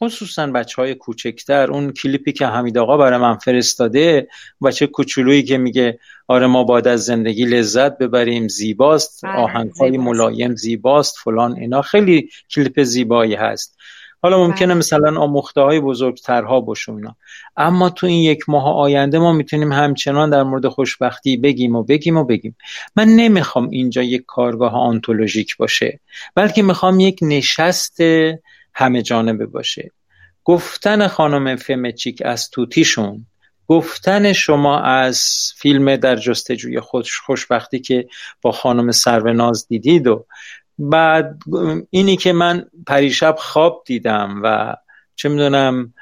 خصوصا بچه های کوچکتر اون کلیپی که حمید آقا برای من فرستاده بچه کوچولویی که میگه آره ما باید از زندگی لذت ببریم زیباست بله، آهنگ های ملایم زیباست فلان اینا. خیلی کلیپ زیبایی هست. حالا ممکنه مثلا آموخته های بزرگترها باشه اینا. اما تو این یک ماه آینده ما می‌تونیم همچنان در مورد خوشبختی بگیم و بگیم و بگیم. من نمی‌خوام اینجا یک کارگاه آنتولوژیک باشه بلکه می‌خوام یک نشست همه جانبه باشه. گفتن خانم فمچیک از توتیشون گفتن شما از فیلم در جستجوی خوش خوشبختی که با خانم سروناز دیدید و بعد اینی که من پریشب خواب دیدم و چه می‌دونم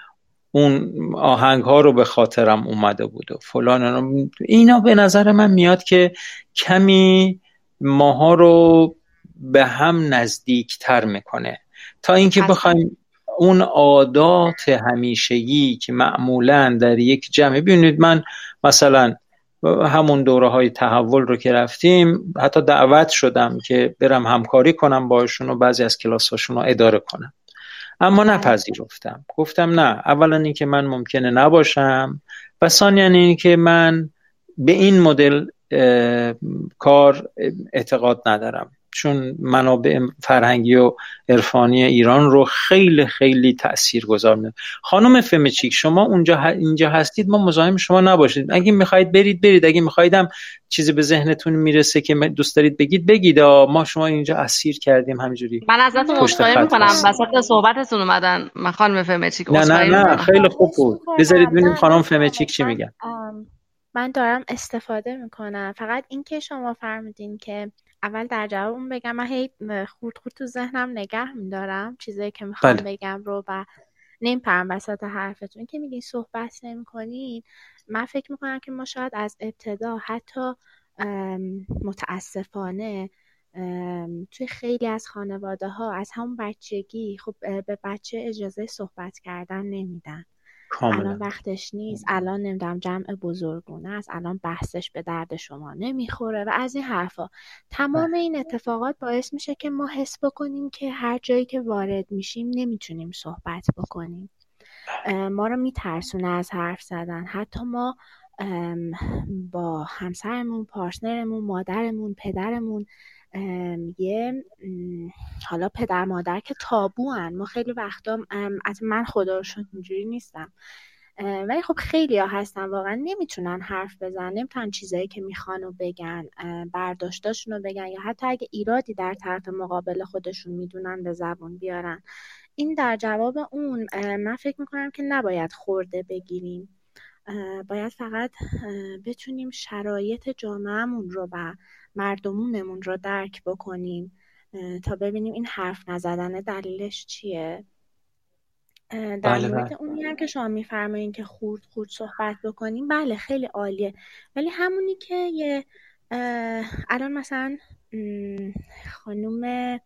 اون آهنگ ها رو به خاطرم اومده بود و فلان اینا به نظر من میاد که کمی ماها رو به هم نزدیکتر می‌کنه. تا اینکه بخوایم اون عادات همیشگی که معمولا در یک جمع ببینید من مثلا همون دوره های تحول رو که رفتیم حتی دعوت شدم که برم همکاری کنم باشون و بعضی از کلاس هاشون رو اداره کنم. اما نپذیرفتم. گفتم نه اولا اینکه من ممکنه نباشم و ثانیا اینکه من به این مدل کار اعتقاد ندارم. چون منابع فرهنگی و عرفانی ایران رو خیلی خیلی تأثیر گذار میده خانم فمچیک شما اونجا اینجا هستید ما مزاحم شما نباشید. اگه می‌خواید برید برید. اگه میخوایدم چیزی به ذهنتون می‌رسه که دوست دارید بگید بگید. ما شما اینجا اسیر کردیم همینجوری. من ازتون عذرخواهی می‌کنم. وسط صحبتتون اومدن من خانم فمچیک نه نه نه. خیلی خوب بود. بذارید ببینیم خانم فمچیک چی میگن من دارم استفاده می‌کنم. فقط اینکه شما فرمودین که اول در جواب اون بگم من هی خورد خورد تو ذهنم نگه میدارم. چیزایی که می‌خوام بله. بگم رو و نمیپرم وسط حرفتون. که میگین صحبت نمی‌کنین من فکر می‌کنم که ما شاید از ابتدا حتی متاسفانه توی خیلی از خانواده ها از همون بچگی خب به بچه اجازه صحبت کردن نمیدن. الان وقتش نیست. الان نمی‌دونم جمع بزرگونه است. الان بحثش به درد شما نمی‌خوره و از این حرفا. تمام این اتفاقات باعث میشه که ما حس بکنیم که هر جایی که وارد میشیم نمی‌تونیم صحبت بکنیم. ما رو میترسونه از حرف زدن. حتی ما با همسرمون پارتنرمون مادرمون پدرمون یه حالا پدر مادر که تابو هن. ما خیلی وقتا از من خدا رو اینجوری نیستم. ولی خب خیلی ها هستن. واقعا نمی‌تونن حرف بزنن. نمی‌تونن چیزایی که می‌خوان و بگن برداشتاشون رو بگن. یا حتی اگه ایرادی در طرف مقابل خودشون می‌دونن به زبون بیارن. این در جواب اون من فکر می‌کنم که نباید خورده بگیریم. باید فقط بتونیم شرایط جامعهمون رو و مردمونمون رو درک بکنیم تا ببینیم این حرف نزدن دلیلش چیه در بله مورد بله. اونی هم که شما میفرمایین که خورد خورد صحبت بکنیم بله خیلی عالیه ولی همونی که یه الان مثلا خانوم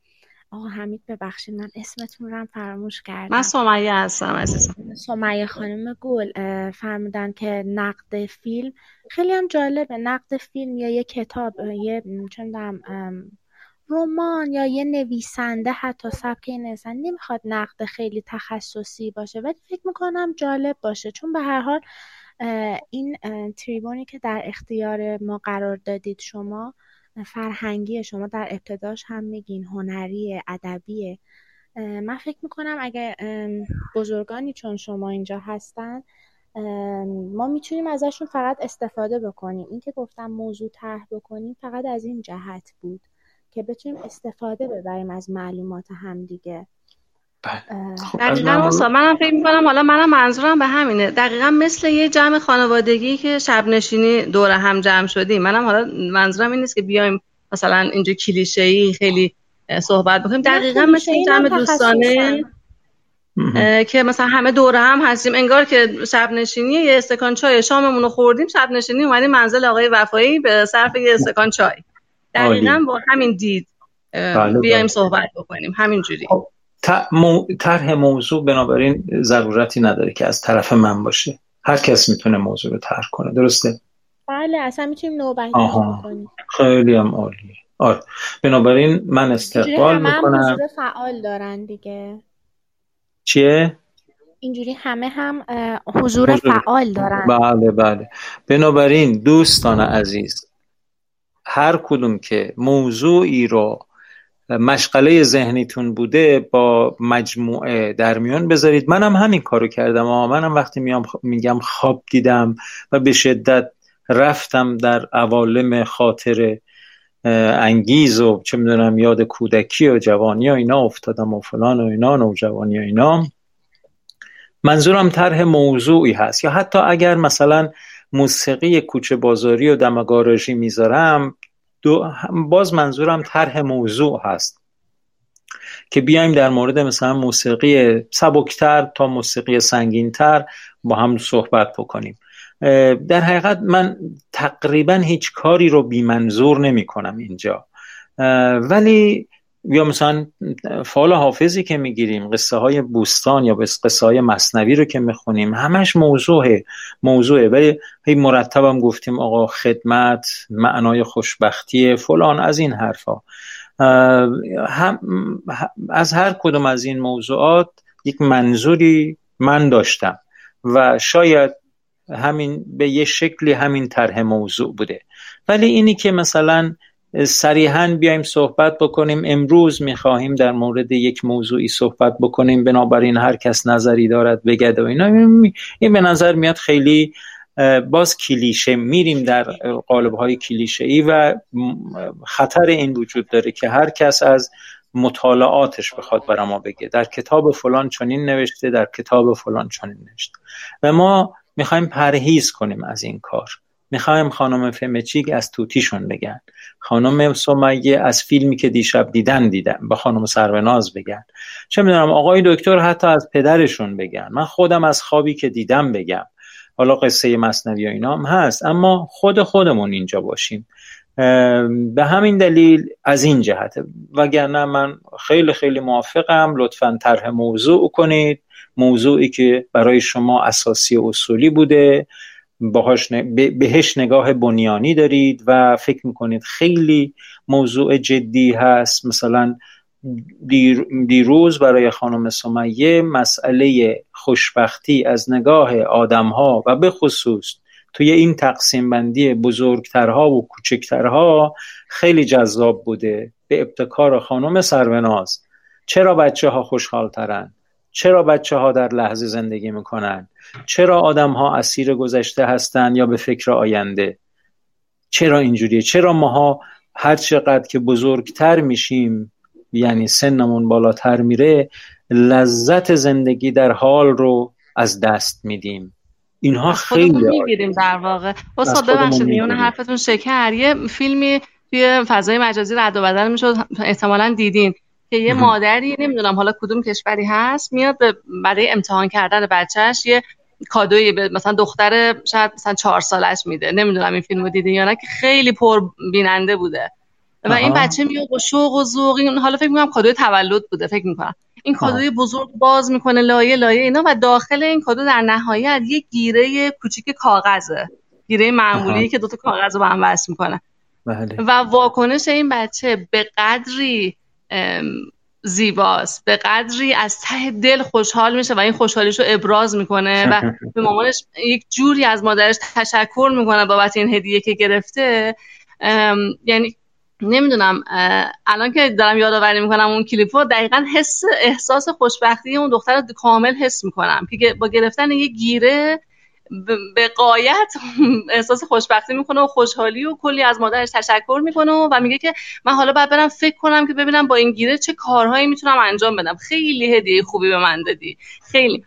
آقا حمید ببخشید من اسمتون رو هم فراموش کردم. من سمیه هستم عزیزم. سمیه خانم گل فرمودن که نقد فیلم خیلی هم جالبه. نقد فیلم یا یه کتاب یه چندم رمان یا یه نویسنده حتی سبک نویسنده نمی‌خواد نقد خیلی تخصصی باشه ولی فکر می‌کنم جالب باشه. چون به هر حال این تریبونی که در اختیار ما قرار دادید شما فرهنگی شما در ابتداش هم میگین هنری ادبیه من فکر می‌کنم اگه بزرگانی چون شما اینجا هستن ما می‌تونیم ازشون فقط استفاده بکنیم این که گفتم موضوع طرح بکنیم فقط از این جهت بود که بتونیم استفاده ببریم از معلومات همدیگه. خب دقیقا منم فکر می‌کنم حالا منم منظورم به همینه. دقیقا مثل یه جمع خانوادگی که شب نشینی دور هم جمع شدیم. منم حالا منظورم این نیست که بیایم مثلا اینجا کلیشه ای خیلی صحبت بکنیم. دقیقا مثل این جمع دوستانه که مثلا همه دور هم هستیم. انگار که شب نشینی یه استکان چای شاممون رو خوردیم شب نشینی اومدیم منزل آقای وفایی به صرف یه استکان چای. دقیقا با همین دید بله، بیایم بله. صحبت بکنیم. همینجوری. خب، طرح موضوع بنابراین ضرورتی نداره که از طرف من باشه. هر کس می‌تونه موضوع رو طرح کنه. درسته؟ بله اصلا می‌تونیم نوبتی کنیم خیلی هم عالیه. آره. بنابراین من استقبال می‌کنم. فعال دارن دیگه. چیه؟ اینجوری همه هم حضور, حضور. فعال دارن. بله بله. بنابراین دوستان عزیز هر کدوم که موضوعی رو مشغله ذهنیتون بوده با مجموعه در میان بذارید. منم همین کارو کردم. اما منم وقتی میام میگم خواب دیدم و به شدت رفتم در عوالم خاطر انگیز و چه می‌دونم یاد کودکی و جوانی و اینا افتادم و فلان و اینا نوجوانی و اینا. منظورم طرح موضوعی هست. یا حتی اگر مثلا موسیقی کوچه بازاری و دمگاراژی می‌ذارم باز منظورم طرح موضوع هست که بیایم در مورد مثلا موسیقی سبکتر تا موسیقی سنگینتر با هم صحبت بکنیم. در حقیقت من تقریبا هیچ کاری رو بی منظور نمی کنم اینجا ولی یا مثلا فال حافظی که می‌گیریم قصه های بوستان یا قصه های مصنوی رو که می‌خونیم همش موضوعه موضوعه. ولی هی مرتبم گفتیم آقا خدمت معنای خوشبختی فلان از این حرفا. هم از هر کدوم از این موضوعات یک منظوری من داشتم و شاید همین به یه شکلی همین طرح موضوع بوده. ولی اینی که مثلا صریحا بیایم صحبت بکنیم. امروز می‌خواهیم در مورد یک موضوعی صحبت بکنیم. بنابراین هر کس نظری دارد بگد و اینا. این به نظر میاد خیلی باز کلیشه. میریم در قالب های کلیشه ای و خطر این وجود داره که هر کس از مطالعاتش بخواد برای ما بگه. در کتاب فلان چنین نوشته در کتاب فلان چنین نوشته. و ما می‌خوایم پرهیز کنیم از این کار. می‌خوایم خانم فمچیک از توتیشون بگن. خانم سمیه از فیلمی که دیشب دیدن دیدن با خانم سروناز بگن. چه می‌دونم آقای دکتر حتی از پدرشون بگن. من خودم از خوابی که دیدم بگم. حالا قصه مصنوی و اینا هم هست اما خود خودمون اینجا باشیم. به همین دلیل از این جهته وگرنه من خیلی خیلی موافقم. لطفا طرح موضوع کنید. موضوعی که برای شما اساسی و اصولی بوده. باهاش بهش نگاه بنیانی دارید و فکر می‌کنید خیلی موضوع جدی هست. مثلا دیروز برای خانم سمیه مسئله خوشبختی از نگاه آدم ها و به خصوص توی این تقسیم بندی بزرگترها و کوچکترها خیلی جذاب بوده. به ابتکار خانم سروناز. چرا بچه ها خوشحال ترن چرا بچه ها در لحظه زندگی می‌کنن؟ چرا آدم ها اسیر گذشته هستند یا به فکر آینده؟ چرا اینجوریه؟ چرا ماها هر چقدر که بزرگتر میشیم یعنی سنمون بالاتر میره لذت زندگی در حال رو از دست میدیم. اینها خیلی می‌گیریم در واقع. استاد ببخشید میون حرفتون شکر. یه فیلمی توی فضای مجازی رد و بدل می‌شد. احتمالا دیدین. که یه مادری نمی‌دونم حالا کدوم کشوری هست میاد برای امتحان کردن بچهش یه کادویی به مثلا دختر شاید مثلا چهار سالش میده. نمی‌دونم این فیلمو دیدین یا نه که خیلی پر بیننده بوده. و این بچه میاد با شوق و ذوق حالا فکر می‌کنم کادوی تولد بوده فکر می‌کنم. این کادوی بزرگ باز می‌کنه لایه لایه اینا و داخل این کادو در نهایت یه گیره کوچیک کاغذه. گیره معمولی که دوتا کاغذ رو به هم وصل می‌کنه. بله. و واکنش این بچه به قدری زیباست. به قدری از ته دل خوشحال میشه و این خوشحالیش رو ابراز می‌کنه و <laughs> به مامانش یک جوری از مادرش تشکر می‌کنه بابت این هدیه که گرفته. یعنی نمی‌دونم الان که دارم یادآوری می‌کنم اون کلیپ رو دقیقا حس احساس خوشبختی اون دختر رو کامل حس می‌کنم که با گرفتن یه گیره به قایت <laughs> احساس خوشبختی می‌کنه و خوشحالی و کلی از مادرش تشکر می‌کنه و میگه که من حالا باید برم فکر کنم که ببینم با این گیره چه کارهایی می‌تونم انجام بدم. خیلی هدیه خوبی به من دادی. خیلی.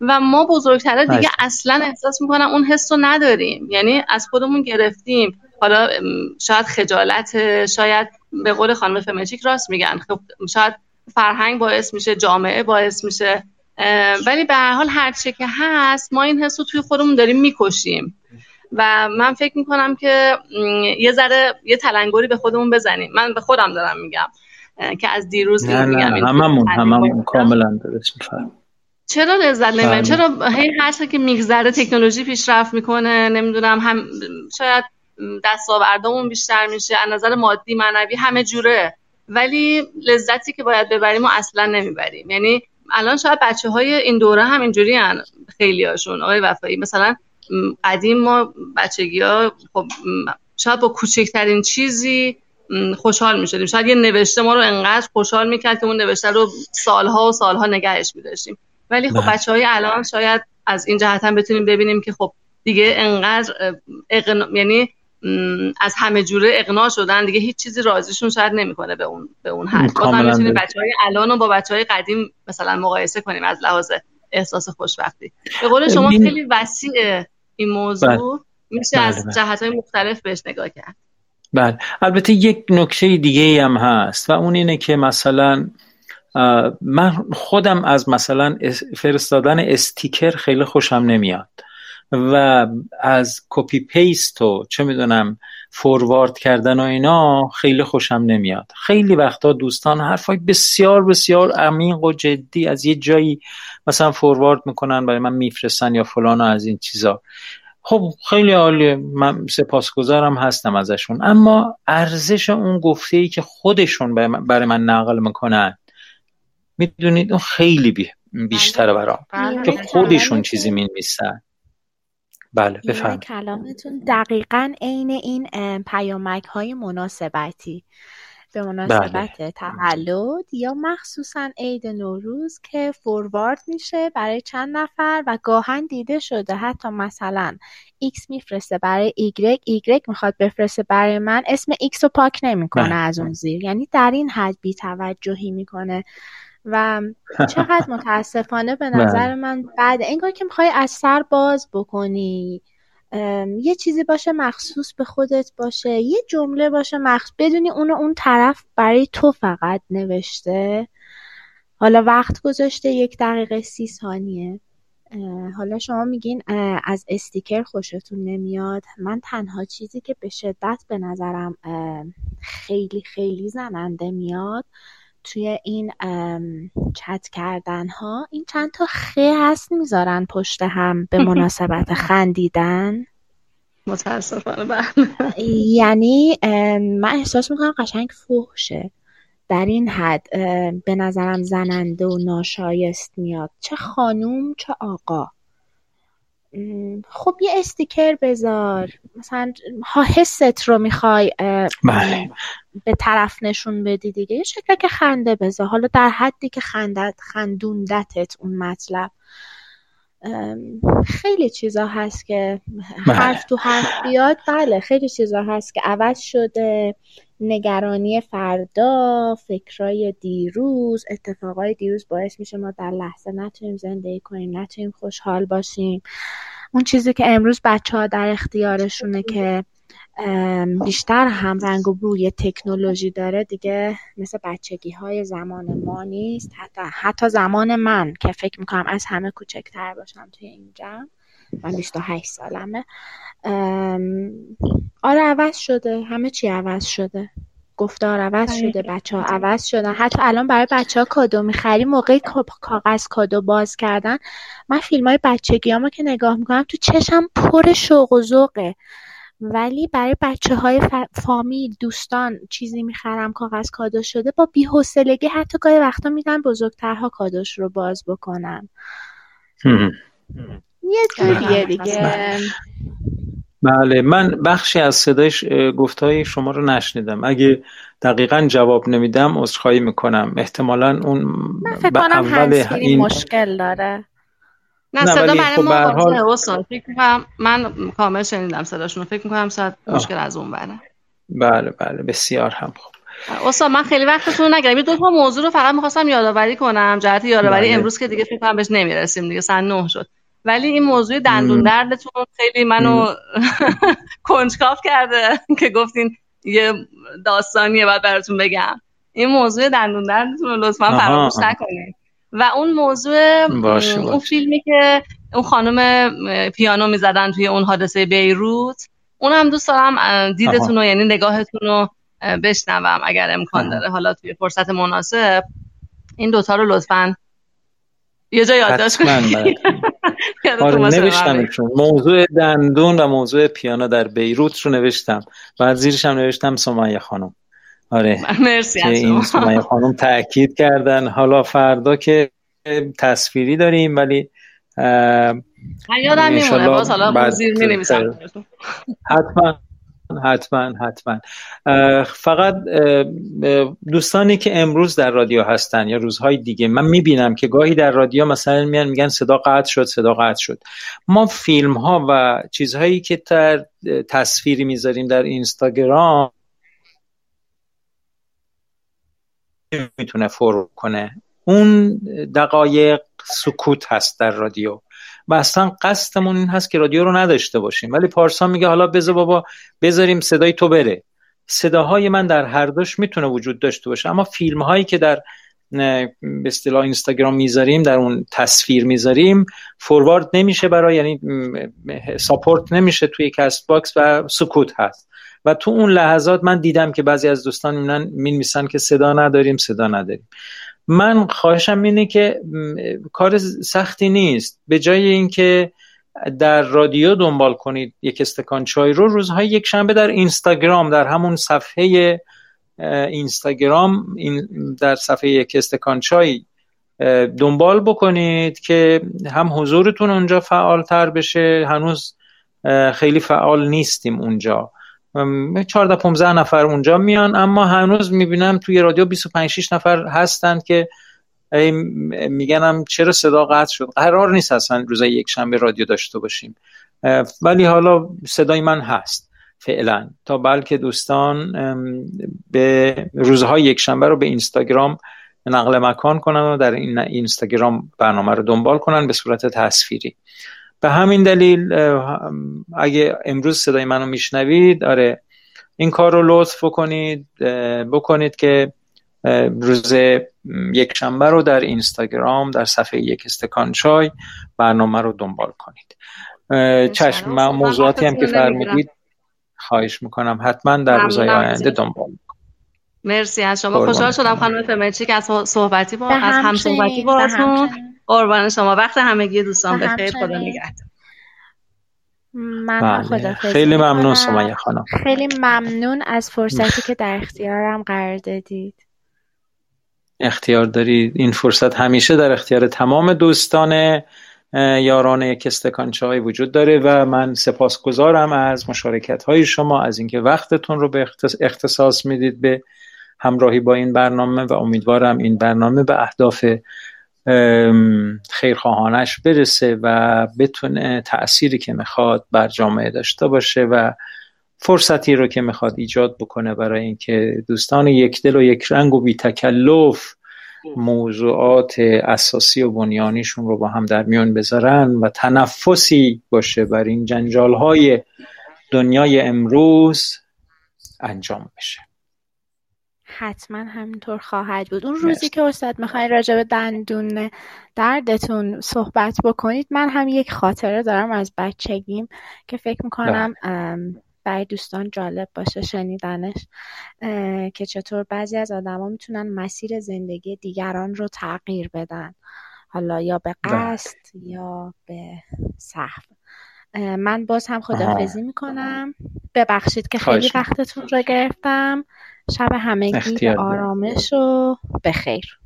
و ما بزرگتره دیگه اصلا احساس می‌کنم اون حس رو نداریم. یعنی از خودمون گرفتیم. حالا شاید خجالت شاید به قول خانم فمچیک راست میگن. خب شاید فرهنگ باعث میشه جامعه باعث میشه. ولی به هر حال هر چه که هست ما این حس رو توی خودمون داریم می‌کشیم. و من فکر می‌کنم که یه ذره یه تلنگری به خودمون بزنیم. من به خودم دارم میگم که از دیروز نه میگم نه هممون هممون کاملا درست چرا لذت نمی‌بریم؟ چرا هی هر که میگذره تکنولوژی پیشرفت می‌کنه نمی‌دونم هم شاید دستاوردامون بیشتر میشه از نظر مادی معنوی همه جوره. ولی لذتی که باید ببریم و اصلا نمی‌بریم. یعنی الان شاید بچه های این دوره هم اینجوری هن خیلی هاشون آقای وفایی. مثلا قدیم ما بچگی ها خب شاید با کوچکترین چیزی خوشحال می‌شدیم. شاید یه نوشته ما رو انقدر خوشحال می‌کرد که اون نوشته رو سالها و سالها نگهش میداشتیم. ولی خب بچه های الان شاید از این جهت هم بتونیم ببینیم که خب دیگه انقدر اقنا... یعنی از همه جوره اقناع شدن. دیگه هیچ چیزی راضیشون شاید نمی‌کنه به اون به اون حد. باز هم می‌تونیم بچه های الان رو با بچه های قدیم مثلا مقایسه کنیم از لحاظ احساس خوشبختی. به قول شما خیلی وسیع این موضوع. بله. میشه از بله، بله. جهت های مختلف بهش نگاه کرد. بله. البته یک نکته دیگه هم هست و اون اینه که مثلا من خودم از مثلا فرستادن استیکر خیلی خوشم نمیاد. و از کپی پیست و چه می‌دونم فوروارد کردن و اینا خیلی خوشم نمیاد. خیلی وقتا دوستان حرفای بسیار بسیار عمیق و جدی از یه جایی مثلا فوروارد می‌کنن برای من میفرستن یا فلان از این چیزا. خب خیلی عالیه من سپاسگزارم هستم ازشون. اما ارزش اون گفته ای که خودشون برای من نقل می‌کنن می‌دونید اون خیلی بیشتره برام. بله. که خودشون چیزی می‌نویسن. بله بفرمایید. کلامتون دقیقا عین این پیامک های مناسبتی. به مناسبت بله. تولد یا مخصوصا عید نوروز که فوروارد میشه برای چند نفر و گاهن دیده شده. حتی مثلا X میفرسته برای Y Y می‌خواد بفرسته برای من اسم X رو پاک نمی‌کنه بله. از اون زیر. یعنی در این حد بیتوجهی می‌کنه. و چقدر متاسفانه به <laughs> بله. نظر من بعد انگار که می‌خوای از سر باز بکنی. یه چیزی باشه مخصوص به خودت باشه. یه جمله باشه مخصوص. بدونی اونو اون طرف برای تو فقط نوشته. حالا وقت گذاشته یک دقیقه سی ثانیه. حالا شما میگین از استیکر خوشتون نمیاد. من تنها چیزی که به شدت به نظرم خیلی خیلی زننده میاد توی این چت کردن ها این چند تا خه هست می‌ذارن پشت هم به <laughs> مناسبت خندیدن. متاسفانه بله. یعنی من احساس می‌کنم قشنگ فحشه در این حد. به نظرم زننده و ناشایست میاد. چه خانوم چه آقا. خب یه استیکر بذار. مثلا ها حست رو می‌خوای بله. به طرف نشون بدی دیگه. یه شکل که خنده بذار. حالا در حدی که خندت خندوندتت اون مطلب. خیلی چیزا هست که بله. حرف تو حرف بیاد. بله خیلی چیزا هست که عوض شده. نگرانی فردا فکرای دیروز اتفاقای دیروز باعث میشه ما در لحظه نتونیم زندگی کنیم نتونیم خوشحال باشیم. اون چیزی که امروز بچه ها در اختیارشونه که بیشتر هم رنگ و بوی تکنولوژی داره دیگه مثل بچگی های زمان ما نیست. حتی, حتی زمان من که فکر می‌کنم از همه کوچکتر باشم توی اینجا من 28 سالمه. آره عوض شده. همه چی عوض شده. گفتار عوض شده بچه ها عوض شدن. حتی الان برای بچه ها کادو می‌خری موقع کاغذ کادو باز کردن. من فیلم های بچگی که نگاه می‌کنم تو چشم پر شوق و ذوقه. ولی برای بچه های فامیل دوستان چیزی می‌خرم کاغذ کادو شده با بیحسلگی حتی گاهی وقتا میدن بزرگترها کادوش رو باز بکنن. یه جوریه دیگه بله. من بخشی از صدای گفتهای شما رو نشنیدم. اگه دقیقا جواب نمیدم عذرخواهی می‌کنم. احتمالا اون من فکر کنم اول این مشکل داره. نه صدا برای خب ما حال... فکر من کامل شنیدم صداشون فکر می‌کنم شاید مشکل از اون بره. بله بله. بسیار هم خوب. استاد من خیلی وقتتون نگیرم دو تا موضوع رو فقط می‌خواستم یادآوری کنم. جهت یادآوری بله. امروز که دیگه فکر کنم بهش نمی‌رسیم. دیگه سن نه شد. ولی این موضوع دندون دردتون خیلی منو <laughs> کنجکاف کرده <laughs> که گفتین یه داستانیه باید براتون بگم. این موضوع دندون دردتون رو لطفا فراموش نکنید و اون موضوع اون فیلمی که اون خانم پیانو می‌زدن توی اون حادثه بیروت اون هم دوست دارم دیدتون رو یعنی نگاهتون رو بشنوم اگر امکان داره. حالا توی فرصت مناسب این دوتا رو لطفا یه جا یادداشت کنید آره. <laughs> نوشتم موضوع دندون و موضوع پیانو در بیروت رو نوشتم. بعد زیرش هم نوشتم سمیه خانم. آره <laughs> مرسی که این سمیه <laughs> خانم تاکید کردن. حالا فردا که تصویری داریم ولی من یادم میمونه باز حالا زیر می حتما حتما حتما. فقط دوستانی که امروز در رادیو هستن یا روزهای دیگه من می‌بینم که گاهی در رادیو مثلا میان میگن صدا قطع شد صدا قطع شد. ما فیلم ها و چیزهایی که در تصویری می‌ذاریم در اینستاگرام می‌تونه فرو کنه. اون دقایق سکوت هست در رادیو. و اصلا قصدمون این هست که رادیو رو نداشته باشیم. ولی پارسا میگه حالا بذار بابا بذاریم صدای تو بره. صداهای من در هر دوش می‌تونه وجود داشته باشه. اما فیلم هایی که در به اصطلاح اینستاگرام می‌ذاریم در اون تصویر می‌ذاریم forward نمیشه برای یعنی support نمیشه توی Castbox و سکوت هست. و تو اون لحظات من دیدم که بعضی از دوستان می‌نویسن که صدا نداریم صدا نداریم. من خواهشم اینه که کار سختی نیست. به جای اینکه در رادیو دنبال کنید یک استکان چای رو روزهای یک شنبه در اینستاگرام در همون صفحه اینستاگرام در صفحه یک استکان چای دنبال بکنید که هم حضورتون اونجا فعالتر بشه. هنوز خیلی فعال نیستیم اونجا. 14 15 نفر اونجا میان اما هنوز می‌بینم توی رادیو 25 6 نفر هستند که میگنم چرا صدا قطع شد. قرار نیست اصلا روز یک شنبه رادیو داشته باشیم. ولی حالا صدای من هست فعلا. تا بلکه دوستان به روزهای یک شنبه رو به اینستاگرام نقل مکان کنن و در این اینستاگرام برنامه رو دنبال کنن به صورت تصویری. به همین دلیل اگه امروز صدای منو میشنوید آره این کار رو لطف بکنید بکنید که روز یک شنبه رو در اینستاگرام در صفحه یک استکان چای برنامه رو دنبال کنید. چشم موضوعاتی هم که فرمودید خواهش می‌کنم. حتما در روزهای آینده دنبال مرسی از شما. خوشحال شدم خانم فمرچی که از صحبتی با از هم صحبتی با قربان شما. وقت همگی دوستان بخیر خدا نگهدار. من بله. خیلی ممنون سمیه خانم. خیلی ممنون از فرصتی که در اختیارم قرار دادید. اختیار دارید. این فرصت همیشه در اختیار تمام دوستان یاران یک استکان چای وجود داره و من سپاسگزارم از مشارکت های شما از اینکه وقتتون رو به اختصاص می‌دید به همراهی با این برنامه و امیدوارم این برنامه به اهداف خیرخواهانش برسه و بتونه تأثیری که می‌خواد بر جامعه داشته باشه و فرصتی رو که می‌خواد ایجاد بکنه برای اینکه دوستان یک دل و یک رنگ و بی تکلف موضوعات اساسی و بنیانیشون رو با هم در میون بذارن و تنفسی باشه بر این جنجال های دنیای امروز انجام بشه. حتما همینطور خواهد بود. اون روزی که استاد می‌خوای راجع به دندون دردتون صحبت بکنید من هم یک خاطره دارم از بچگیم که فکر می‌کنم برای دوستان جالب باشه شنیدنش که چطور بعضی از آدما می‌تونن مسیر زندگی دیگران رو تغییر بدن. حالا یا به بله. قصد یا به صحو من باز هم خدافزی می‌کنم. ببخشید که خیلی وقتتون رو گرفتم. شب همگی آرامش و بخیر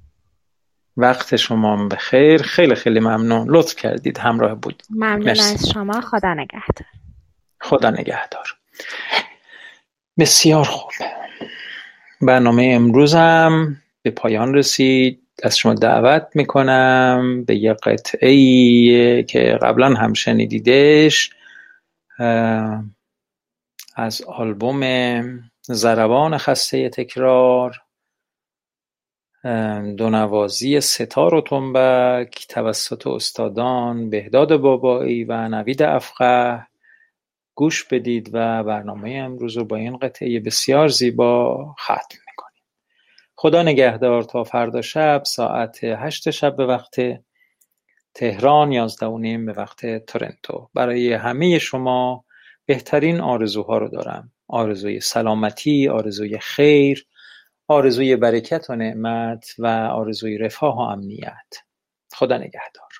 وقت شما بخیر خیلی خیلی ممنون. لطف کردید. همراه بود. ممنون از شما. خدا نگهدار. خدا نگهدار. بسیار خوب. برنامه امروزم به پایان رسید. از شما دعوت می‌کنم به یه قطعه که قبلا هم شنیدیدش از آلبوم زربان خسته تکرار دونوازی ستار و تنبک توسط استادان بهداد بابایی و نوید افقه. گوش بدید و برنامه امروز رو با این قطعه بسیار زیبا ختم می‌کنیم. خدا نگهدار تا فردا شب ساعت هشت شب به وقت تهران یازده و نیم به وقت تورنتو. برای همه شما بهترین آرزوها رو دارم. آرزوی سلامتی، آرزوی خیر، آرزوی برکت و نعمت و آرزوی رفاه و امنیت خدا نگهدار